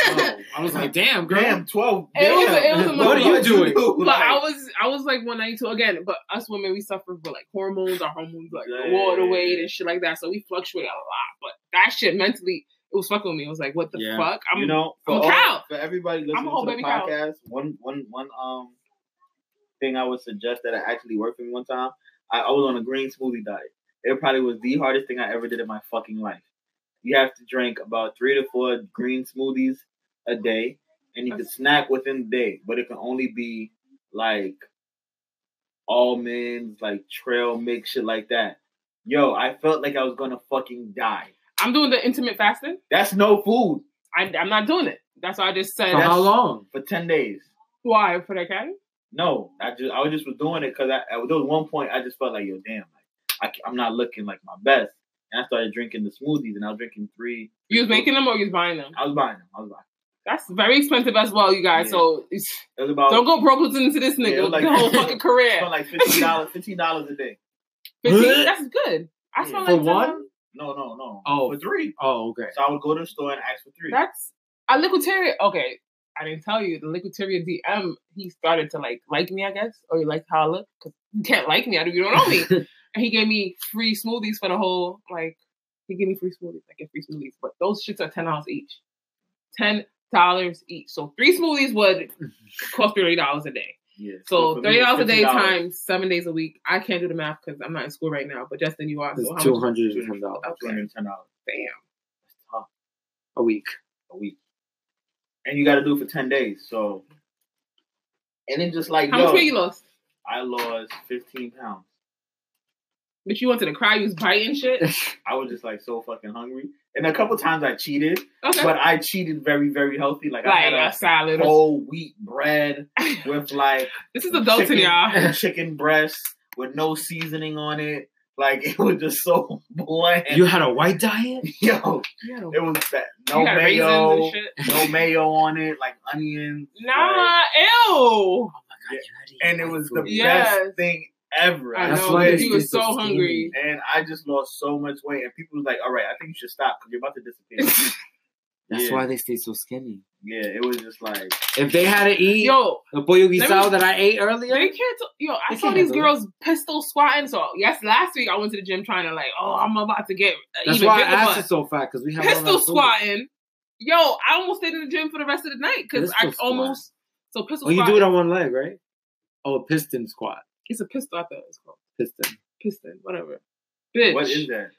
Oh, I was like, damn, girl. damn, twelve. It was- it was a What month are you doing? But Like, I was I was like 192 again. But us women, we suffer for like hormones. Our hormones like Yeah. water weight and shit like that. So we fluctuate a lot. But that shit mentally, it was fucking with me. I was like, what the Yeah. fuck? I'm you know, for I'm all, cow. for everybody listening I'm to the baby cow. podcast, one one one um thing I would suggest that I actually worked for me one time. I, I was on a green smoothie diet. It probably was the hardest thing I ever did in my fucking life. you have to drink about three to four green smoothies a day, and you can snack within the day, but it can only be like almonds, like trail mix, shit like that. Yo, I felt like I was gonna fucking die. I'm doing the intermittent fasting. That's no food I, I'm not doing it. That's why I just said. For how long? for ten days. Why for that cat? No, I just I was just was doing it because I, I there was one point I just felt like yo damn like I, ca- I'm not looking like my best, and I started drinking the smoothies and I was drinking three. You was making them or you was buying them? I was buying them. I was buying. That's very expensive as well, you guys. Yeah. So it's, It about don't go broke listening to this nigga it was like- the whole fucking it career. spent like fifteen dollars fifteen dollars a day. 15, that's good. I Yeah. spent For like one? 10. No, no, no. Oh. for three. Oh, okay. So I would go to the store and ask for three. That's a liquiditarian. Okay, I didn't tell you the liquiditarian DM. He started to like like me, I guess, or he liked how I look. Cause you can't like me, I don't. you don't know me. and he gave me free smoothies for the whole like. He gave me free smoothies. I get free smoothies, but those shits are ten dollars each. Ten dollars each. So three smoothies would cost thirty dollars a day. yeah. So thirty dollars a day $15. times seven days a week. I can't do the math because I'm not in school right now. But Justin, you are. So It's how two much? hundred and ten dollars Two hundred and ten dollars Damn. a week. a week, and you got to do it for ten days. So, and then just like How yo, much weight you lost? I lost fifteen pounds. But you wanted to cry. You was biting shit. I was just like so fucking hungry, and a couple times I cheated, Okay. but I cheated very, very healthy. Like, I had a a salad. or- whole wheat bread with like this is adulting, chicken, y'all. chicken breast with no seasoning on it. Like it was just so bland. You had a white diet? Yo, Yeah. it was that no You got raisins mayo, no mayo on it, like onions. Nah, ew. Oh my god, and it was the Yes. best thing ever. I That's know. why He was so so hungry. and I just lost so much weight, and people was like, "All right, I think you should stop because you're about to disappear." That's Yeah. why they stay so skinny. yeah, it was just like, If they had to eat Yo, the pollo me- guisado that I ate earlier, they can't. Yo, I saw can't these handle it. girls pistol squatting. So yes, last week I went to the gym trying to like, oh, I'm about to get uh, that's even why I bigger. asked it so fat because we have pistol squatting. Yo, I almost stayed in the gym for the rest of the night because I Pistol squat. almost. So pistol Oh, you squat. do it on one leg, right? Oh, a piston squat. It's a pistol. I thought it was called Piston. piston. Whatever. Bitch, what is that?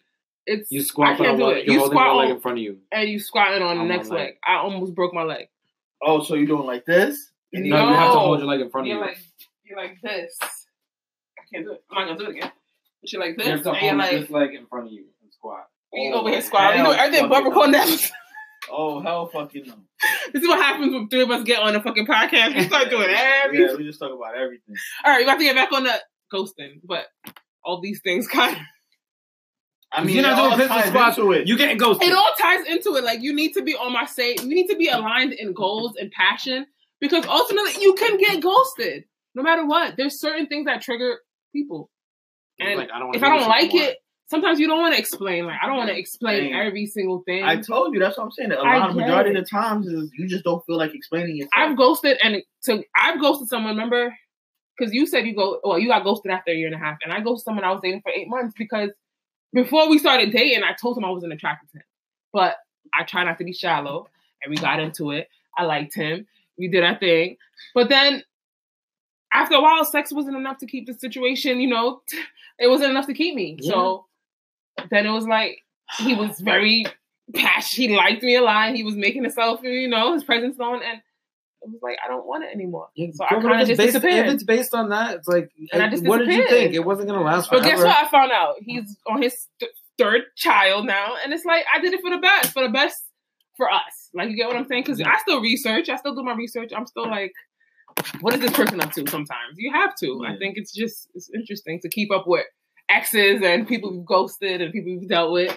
It's You squat I can't the do it. You're You holding squat one leg in front of you. and you squatting on the next leg. leg. I almost broke my leg. Oh, so you're doing like this? And No, you have to hold your leg in front of You're you. like you're like this. I can't do it. I'm not gonna do it again. But you're like this, you have to and you're hold like this leg in front of you and squat. you Oh, over here oh, squatting. You hell know everything but fucking recording that. Oh hell, fucking no! This is what happens when three of us get on a fucking podcast. We start doing everything. Yeah, we just talk about everything. All right, we got to get back on the ghosting, but all these things kind of I mean, you're not it all doing pistol ties squats, into it. You getting ghosted. it all ties into it. Like you need to be on my side. We need to be aligned in goals and passion because ultimately you can get ghosted no matter what. There's certain things that trigger people, and like, I don't if I don't like anymore. it, sometimes you don't want to explain. Like I don't want to explain Dang. every single thing. I told you that's what I'm saying. A lot of majority it. of the times is you just don't feel like explaining yourself. I've ghosted and so I've ghosted someone. Remember, because you said you go. Well, you got ghosted after a year and a half, and I ghosted someone I was dating for eight months because before we started dating, I told him I wasn't attracted to him, but I try not to be shallow, and we got into it. I liked him. We did our thing, but then after a while, sex wasn't enough to keep the situation. You know, it wasn't enough to keep me. So then it was like he was very passionate. He liked me a lot. He was making himself, you know, his presence known, and it was like I don't want it anymore. Yeah, So I kind of just based- disappeared. If it's based on that, it's like, And I just what did you think? It wasn't gonna last Forever. But guess what? I found out he's on his th- third child now, and it's like I did it for the best, for the best for us. Like you get what I'm saying? Because Yeah. I still research, I still do my research. I'm still like, what is this person up to? Sometimes you have to. I think it's just it's interesting to keep up with exes and people you've ghosted and people you've dealt with.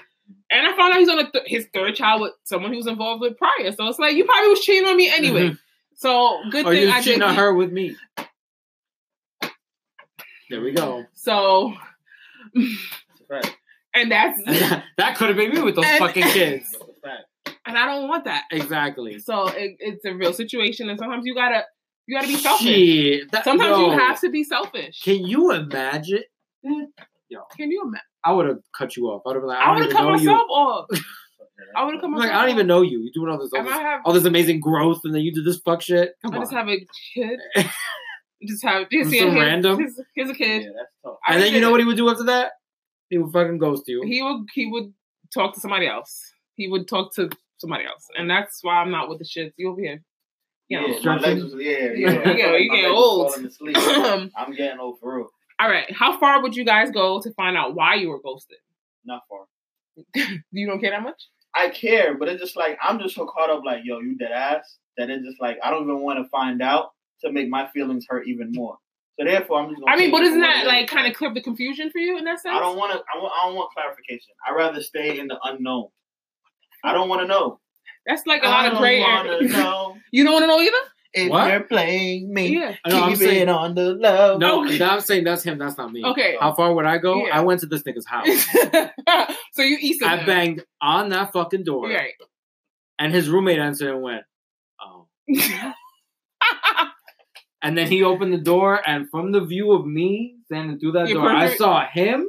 And I found out he's on th- his third child with someone he was involved with prior. So it's like you probably was cheating on me anyway. Mm-hmm. So good or thing I cheating on her with me. There we go. So fact. and that's that could have been me with those And- fucking kids. That's a fact. and I don't want that. Exactly. So it, it's a real situation, and sometimes you gotta you gotta be selfish. Shit. That, Sometimes yo, you have to be selfish. Can you imagine? Can you imagine? I would have cut you off. I would have like, I I would have cut know you. myself off. I would have cut like, I don't even know you. You doing all this, all this, have. all this amazing growth, and then you do this fuck shit. Come I on. just have a kid. just have just From see some here's, random? Here's, here's a kid. Yeah, that's tough. I and then you know it. what he would do after that? He would fucking ghost you. He would he would talk to somebody else. he would talk to somebody else, and that's why I'm not with the shits. You over here, you know. yeah, my stretching. legs was, yeah, yeah. You get- you My get legs was old. falling asleep. Um, I'm getting old for real. all right, how far would you guys go to find out why you were ghosted? Not far. You don't care that much? I care, but it's just like I'm just so caught up, like, yo, you dead ass, that it's just like I don't even want to find out to make my feelings hurt even more. So therefore, I'm just. Gonna I mean, but isn't that like kind of clear the confusion for you in that sense? I don't want to. I, I don't want clarification. I rather stay in the unknown. I don't want to know. That's like a lot of gray area. You don't want to know either. If What? you're playing me. Yeah. I know, I'm Keep saying- on the low. No, Okay. that- I'm saying that's him. That's not me. Okay. How far would I go? Yeah. I went to this nigga's house. so you east of I banged on that fucking door, Right. and his roommate answered and went, "Oh." And then he opened the door, and from the view of me standing through that Your door, I saw him,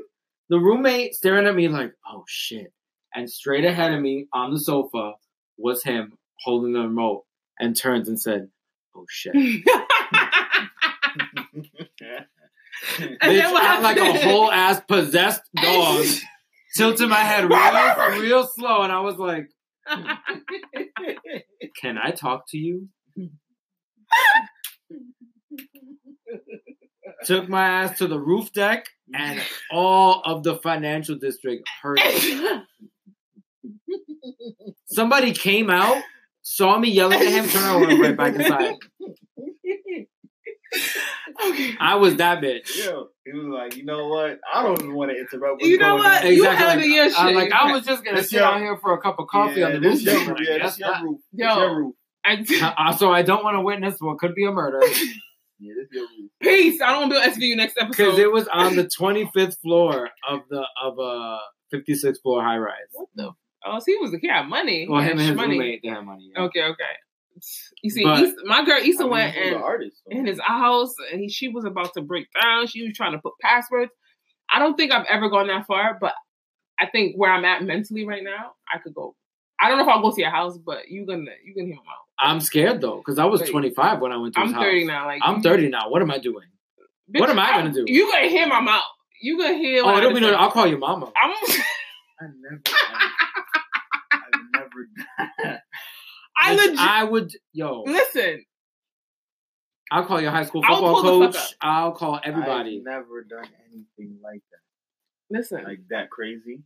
the roommate, staring at me like, "Oh shit!" And straight ahead of me on the sofa was him holding the remote, and turns and said, "Oh shit." And Bitch, then I'm like a whole ass possessed dog, tilted my head real, real slow, and I was like, "Can I talk to you?" Took my ass to the roof deck, and all of the financial district heard. it. Somebody came out, saw me yelling at him, turned around, and went right back inside. okay. I was that bitch. Yo, he was like, you know what? I don't even want to interrupt. What's You know going what? On. You Exactly. handle your I'm shit. like, I was just gonna That's sit your- out here for a cup of coffee yeah, on the this roof. your deck. roof. Yeah, That's this your not- roof. This Yo. your roof. I, so I don't want to witness what could be a murder Yeah, this your roof. peace. I don't want to be on SVU next episode because it was on the 25th floor of the of a 56th floor high rise. what the? Oh, so he was the kid. had Money. Well, He him and his money. roommate they had money. yeah. Okay, okay. You see, But- Issa- my girl Issa I mean, went and artist. so. in his house and he, she was about to break down. She was trying to put passwords. I don't think I've ever gone that far, but I think where I'm at mentally right now, I could go. I don't know if I'll go to your house, but you gonna you can hear him out. I'm scared though because I was Wait. 25 when I went to his I'm house. 30 now. Like I'm 30 now. What am I doing? bitch, What am I gonna do? You gonna hear my mouth. You gonna hear. Oh, I it'll be no. I'll call your mama. I'm. I never. I've never done that. I legit I would. Yo, listen. I'll call your high school I'll football pull the fuck coach. I'll call everybody. I've never done anything like that. Listen. Like that crazy.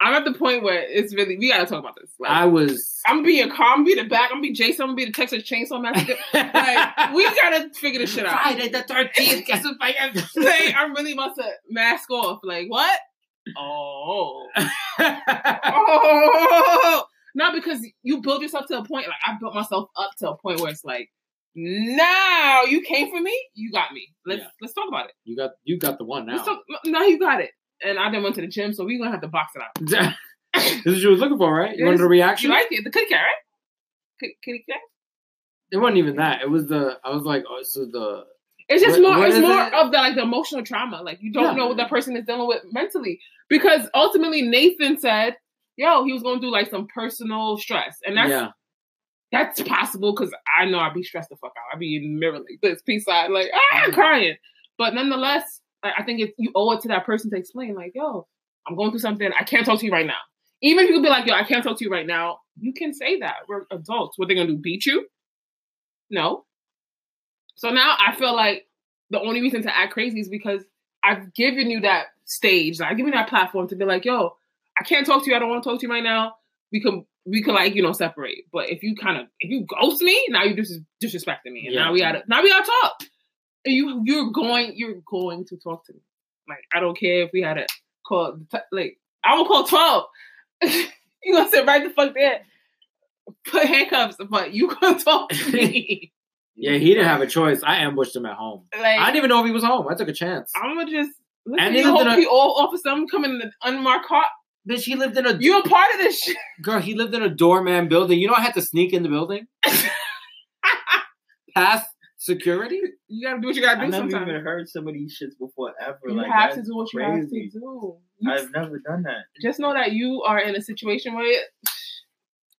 I'm at the point where it's really we gotta talk about this. Like, I was. I'm being calm, be the back, I'm be Jason, I'm gonna be the Texas Chainsaw Massacre. like we gotta figure this shit out. Friday the 13th. Guess what? I like I'm really about to mask off. Like what? Oh, oh, not because you build yourself to a point. Like I built myself up to a point where it's like, now you came for me, you got me. Let's Yeah. let's talk about it. you got. You got the one now. talk. No, you got it. And I didn't went to the gym, so we're gonna have to box it out. this is what you was looking for, right? You wanted a reaction. You like it? The kitty cat, right? Kitty, kitty cat. It wasn't even that. It was the. I was like, oh, so the. It's just What- more. what it's more it? of the like the emotional trauma. Like you don't Yeah. know what that person is dealing with mentally because ultimately Nathan said, "Yo, he was going through like some personal stress," and that's yeah. that's possible because I know I'd be stressed the fuck out. I'd be in the mirror like this, peace side, like ah, Mm-hmm. crying. But nonetheless, I I think it's, you owe it to that person to explain, like, "Yo, I'm going through something. I can't talk to you right now." Even if you could be like, "Yo, I can't talk to you right now," you can say that. We're adults. What they gonna do? Beat you? No. So now I feel like the only reason to act crazy is because I've given you that stage, I've given you that platform to be like, yo, I can't talk to you. I don't want to talk to you right now. We can we can like you know separate. But if you kind of if you ghost me, now you dis- disrespecting me, and Yeah. now we gotta now we gotta talk. And you you're going you're going to talk to me. Like I don't care if we had a call like I will call twelve. you gonna sit right the fuck there, put handcuffs, but you gonna talk to me. Yeah, he didn't have a choice. I ambushed him at home. like I didn't even know if he was home. I took a chance. I'm gonna just And listen. he You hope a- he all off of some coming in an unmarked car. Bitch, he lived in a You a part of this shit. girl. He lived in a doorman building. You know, I had to sneak in the building past security. You gotta do what you gotta do I've never sometimes. even heard some of these shits before ever. You like, have to do what you crazy. have to do. You I've never done that. just know that you are in a situation where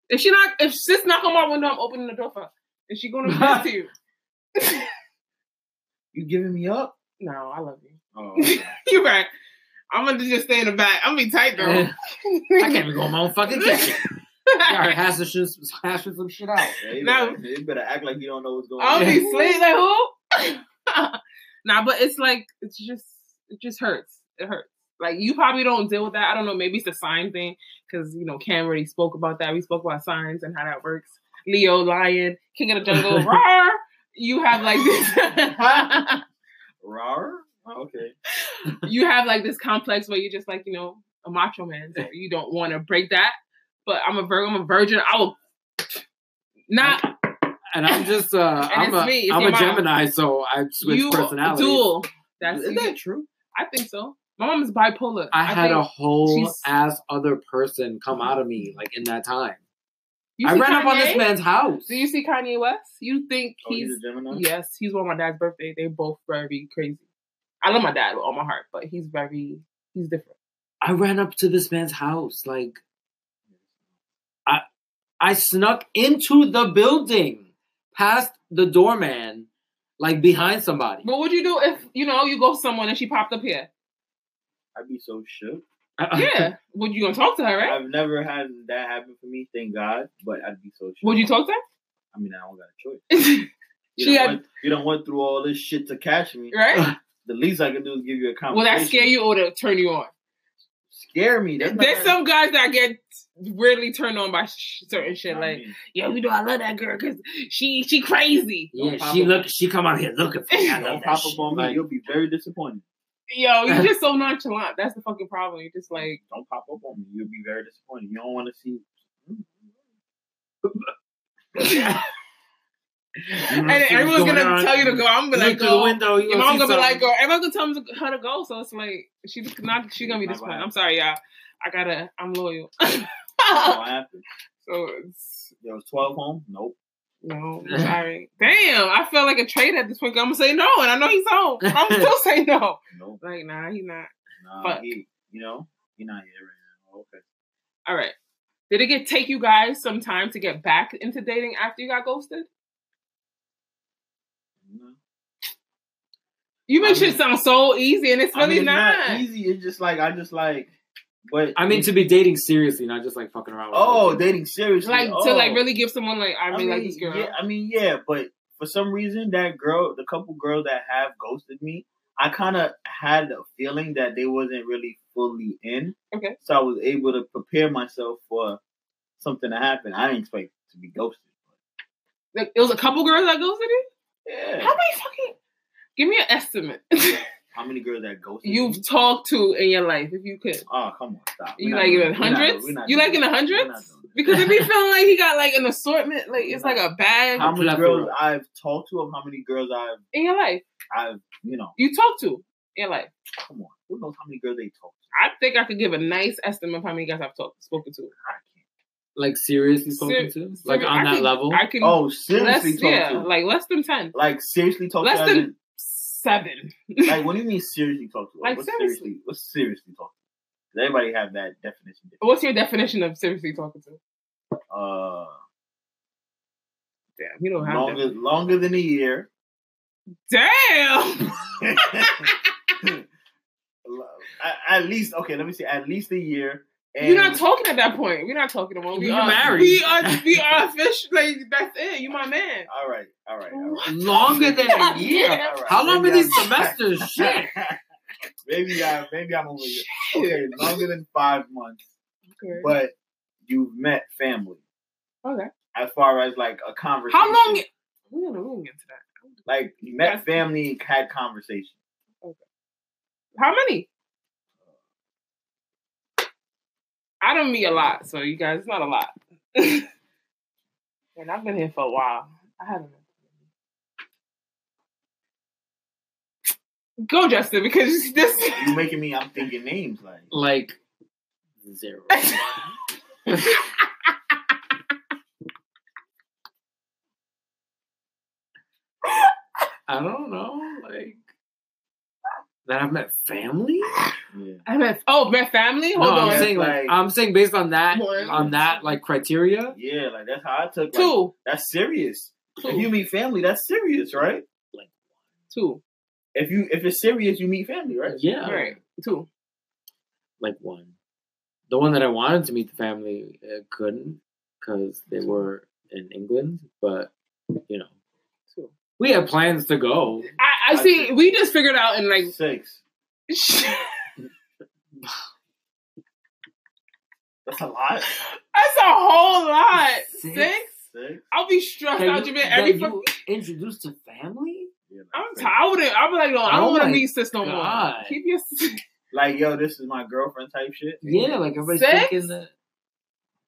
if she not if sis knock on my window, I'm opening the door for her. Is she gonna do this to you? You giving me up? no, I love you. Oh, You're right. I'm gonna just stay in the back. I'm gonna be tight though. I can't even go in my own fucking kitchen. Alright, hashing, shit- hashing some shit out. Yeah, you, No. better, you better act like you don't know what's going on. I'll be sleep like who? nah, but it's like it's just it just hurts. It hurts. Like you probably don't deal with that. I don't know. Maybe it's a sign thing because you know Cam already spoke about that. We spoke about signs and how that works. Leo, lion, king of the jungle, roar. You have like this. Rar? Okay. you have like this complex where you're just like you know a macho man, so you don't want to break that. But I'm a Virgo. I'm a virgin. I will not And I'm just, uh, I'm a, am a mom. Gemini, so I switch you personalities. dual. That's Is that true? I think so. My mom is bipolar. I had a whole she's- ass other person come out of me like in that time. You I ran up on this man's house. Do you see Kanye West? You think Oh, he's he's a Gemini? yes, he's on my dad's birthday. They're both very crazy. I love my dad with all my heart, but he's very he's different. I ran up to this man's house. Like I I snuck into the building past the doorman, like behind somebody. What would you do if you know you go someone and she popped up here? I'd be so shook. Uh-uh. Yeah, would you gonna talk to her, right? I've never had that happen for me, thank God, but I'd be so shook. Would you talk to her? I mean, I don't got a choice. her? You, She don't had- went, you don't went through all this shit to catch me. right? The least I can do is give you a conversation. Will that scare you or to turn you on? Scare me. That's There's gonna- some guys that get weirdly turned on by sh- certain shit. I Like, mean, yeah, we know I love that girl because she she crazy. Yeah, she up- look. She come out here looking for me. I love don't that pop up on me. Like, You'll be very disappointed. Yo, you're just so nonchalant. That's the fucking problem. You're just like, Don't pop up on me. You'll be very disappointed. You don't want to see. Hmm. and everyone's gonna tell you to go. I'm gonna be like, Look through the go. window. You Your gonna mom's gonna be like, go. Everyone's gonna tell her to go. So it's like she's not. She's gonna be Not disappointed. I'm sorry, y'all. I gotta. I'm loyal. So it's There was 12 home? Nope. no. I'm sorry. Damn. I feel like a traitor at this point. I'm gonna say no, and I know he's home. I'm still saying no. Nope. Like, nah, he's not. Nah, Fuck. he, you know, you're not here right now. Okay. All right. Did it get take you guys some time to get back into dating after you got ghosted? You make I shit mean- sound so easy, and it's I really mean, it's not. not easy. It's just like, I just like, but. I mean, to be dating seriously, not just like fucking around. with Oh, people. dating seriously. Like oh. to like oh. really give someone like I I really mean, like this girl. Yeah, I mean, yeah, but for some reason, that girl, the couple girls that have ghosted me, I kind of had a feeling that they wasn't really fully in. Okay. So I was able to prepare myself for something to happen. I didn't expect to be ghosted. Like it was a couple girls that ghosted you. Yeah. How many fucking? Give me an estimate How many girls that ghosted me? you've talked to in your life, if you could. Oh, come on, stop. You like in that. Hundreds? You like in the hundreds? not doing that. Because if he feeling like he got like an assortment, like it's like a bag How many girls I've talked to, of how many girls I've, in your life, I've, you know, you talk to in your life. come on. Who knows how many girls they talk to? I think I could give a nice estimate of how many guys I've talked spoken to. I can't. like seriously spoken Ser- to, like Ser- on I that can- level. I can Oh, less, seriously talk yeah, to? like less than ten, Like seriously talk less to? as than in- seven. like what do you mean seriously talk to? Like, what's seriously. seriously? What's seriously talk to? Does everybody have that definition? What's your definition of seriously talking to? Uh, Damn, you don't have longer longer than a year. Damn. at least okay. Let me see. At least a year. And You're not talking at that point. We're not talking about. We You're married. We are. We are official. Like that's it. You my man. all right. All right. All right. Longer than a year. Yeah. All right. How long Maybe are these I'm- semesters? Shit. maybe I maybe I'm over here. Okay, longer than five months, Okay. but you've met family. okay. As far as like a conversation. How long? We're gonna, we're gonna get to that. Like you met family, had conversation. Okay. How many? I don't meet a lot, so you guys, it's not a lot. and I've been here for a while. I haven't. Been. Go, Justin, because this. You making me? I'm thinking names like. Like zero. I don't know. Like that I've met family. Yeah. I met, oh, met family. Hold no, on. I'm saying like, Like- I'm saying based on that One. on that like criteria. Yeah, like that's how I took. Like, two, That's serious. two, If you meet family, that's serious, right? Like two. If you if it's serious, you meet family, right? Yeah, All right, two. like one. The one that I wanted to meet the family uh, couldn't. because they were in England, but you know, we have plans to go. I, I see. We just figured out in like Six. That's a lot. That's a whole lot. Six? Six? Six. I'll be stressed That out, you, Japan. Every you introduced to family? Yeah, like I'm tired. I wouldn't. I'm like, no, I Oh don't want to my meet sis no more. Keep your. Like, yo, this is my girlfriend type shit. Yeah, like everybody's Six? thinking that.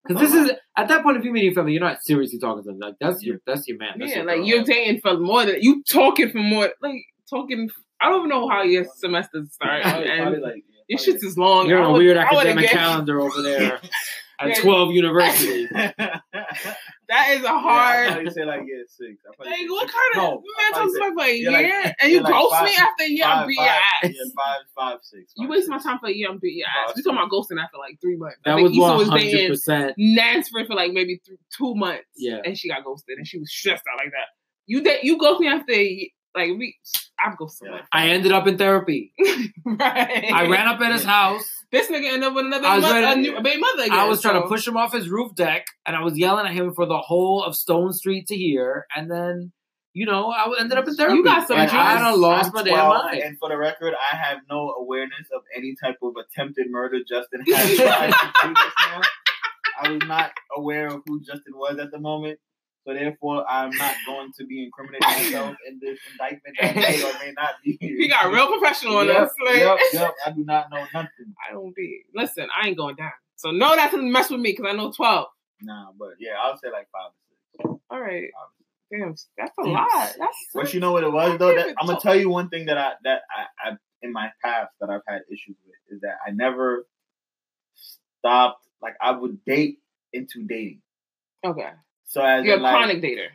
Because this is at that point, if you meet your family, you're not seriously talking to them. Like that's your that's your man. That's Yeah, your like girl. you're dating for more than you talking for more. Like talking. I don't know how your semesters start, Probably, and probably like, yeah, your shit's is long. You're on a weird academic calendar over there at Yeah. 12 University. That is a Yeah, I hard. you say like yeah six. I like what six. kind of No, man I talks probably for a yeah, year like- and you yeah, like ghost five- me after a year? I'm Five, beat your five, ass. Yeah, five, five, six. You five, waste my time for a year, I'm beat your ass. Five, We talking about ghosting after like three months. I That think was Issa 100. dating percent Nansford for like maybe th- two months. Yeah. and she got ghosted, and she was stressed out like that. You did you ghost me after a ye- like we? I've ghosted Yeah. someone. I ended up in therapy. right. I ran up at his house. This nigga ended up with another I was mo- ready- a new a baby mother. Again, I was trying to push him off his roof deck, and I was yelling at him for the whole of Stone Street to hear. And then, you know, I ended up in therapy. You got some and I juice. done lost I'm my damn mind. And for the record, I have no awareness of any type of attempted murder Justin has tried to do just now. I was not aware of who Justin was at the moment. So therefore, I'm not going to be incriminating myself in this indictment that may or may not be. He got real professional on yep, us. Like, Yep, yep. I do not know nothing. I don't be. Listen, I ain't going down. So no, not to mess with me because I know twelve. Nah, but yeah, I'll say like five or six. All right. Damn, that's a Damn. lot. That's But you know what it was though? That, I'm gonna tell you one thing that I that I, I in my past that I've had issues with is that I never stopped. Like I would date into dating. okay. So as You're a like, chronic dater.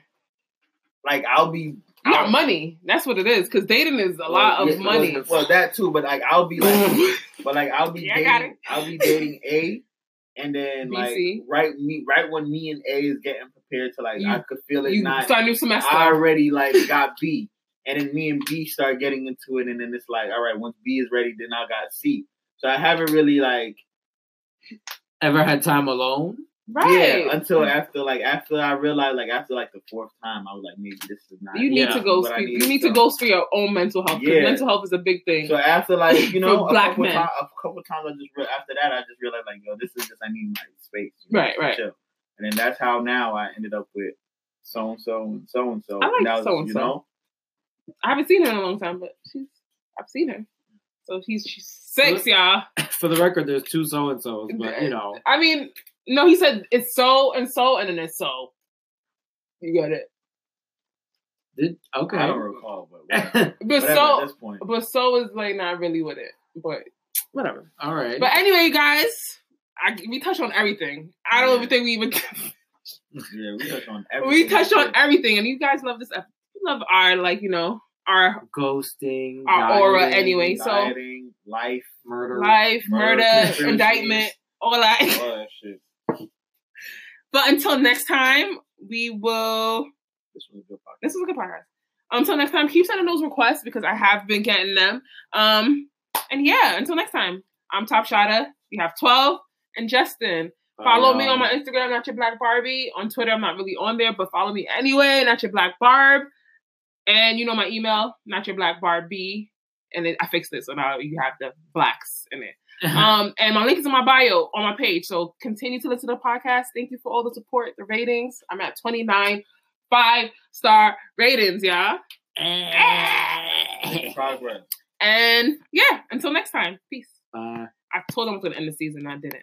like I'll be You got I'll- money. That's what it is. Because dating is a well, lot of yeah, money. Well, well, that too, but like I'll be like, but like I'll be Yeah, I got dating, I'll be dating A, and then like right me right when me and A is getting prepared to like You- I could feel it you not. start a new semester. I already like got B, and then me and B start getting into it, and then it's like, all right, once B is ready, then I got C. So I haven't really like Ever had time alone? Right. yeah until after like after I realized like after like the fourth time, I was like, maybe this is not. you need Yeah, to go. speak- need, you need to go for your own mental health. Yeah. mental health is a big thing. So after like you know a black couple men. times, a couple times I just re- after that I just realized like yo this is just I need my space. you know, Right, right. chill. And then that's how now I ended up with so and so and so and so. I like and that was, so-and-so. I haven't seen her in a long time, but she's. I've seen her. So she's she's six, y'all. For the record, there's two so and so's, but you know, I mean, no, he said it's so and so, and then it's so. You got it. did, okay. I don't recall, but whatever, But Whatever so, at this point. but so is like not really with it. But whatever. All right. But anyway, guys, I, we touched on everything. I don't Yeah. even think we even Yeah, we touched on everything. we touched on everything, and you guys love this. ep- You love our like you know our Ghosting, Our aura dieting, anyway. so- life, murder. life, Murder, murder, indictment, all that. All that shit. But until next time, we will. This was a good podcast. This was a good podcast. Until next time, keep sending those requests because I have been getting them. Um, and yeah, until next time, I'm Top Shotta. We have 12 and Justin. Follow me on my Instagram, not your black Barbie. On Twitter, I'm not really on there, but follow me anyway, not your black Barb. And you know my email, not your black Barbie. And it, I fixed it, so now you have the blacks in it. Um, and my link is in my bio on my page. So continue to listen to the podcast. Thank you for all the support, the ratings. I'm at 29 five star ratings, y'all. Progress. And yeah, until next time, peace. Bye. I told them I was gonna end the season, I didn't.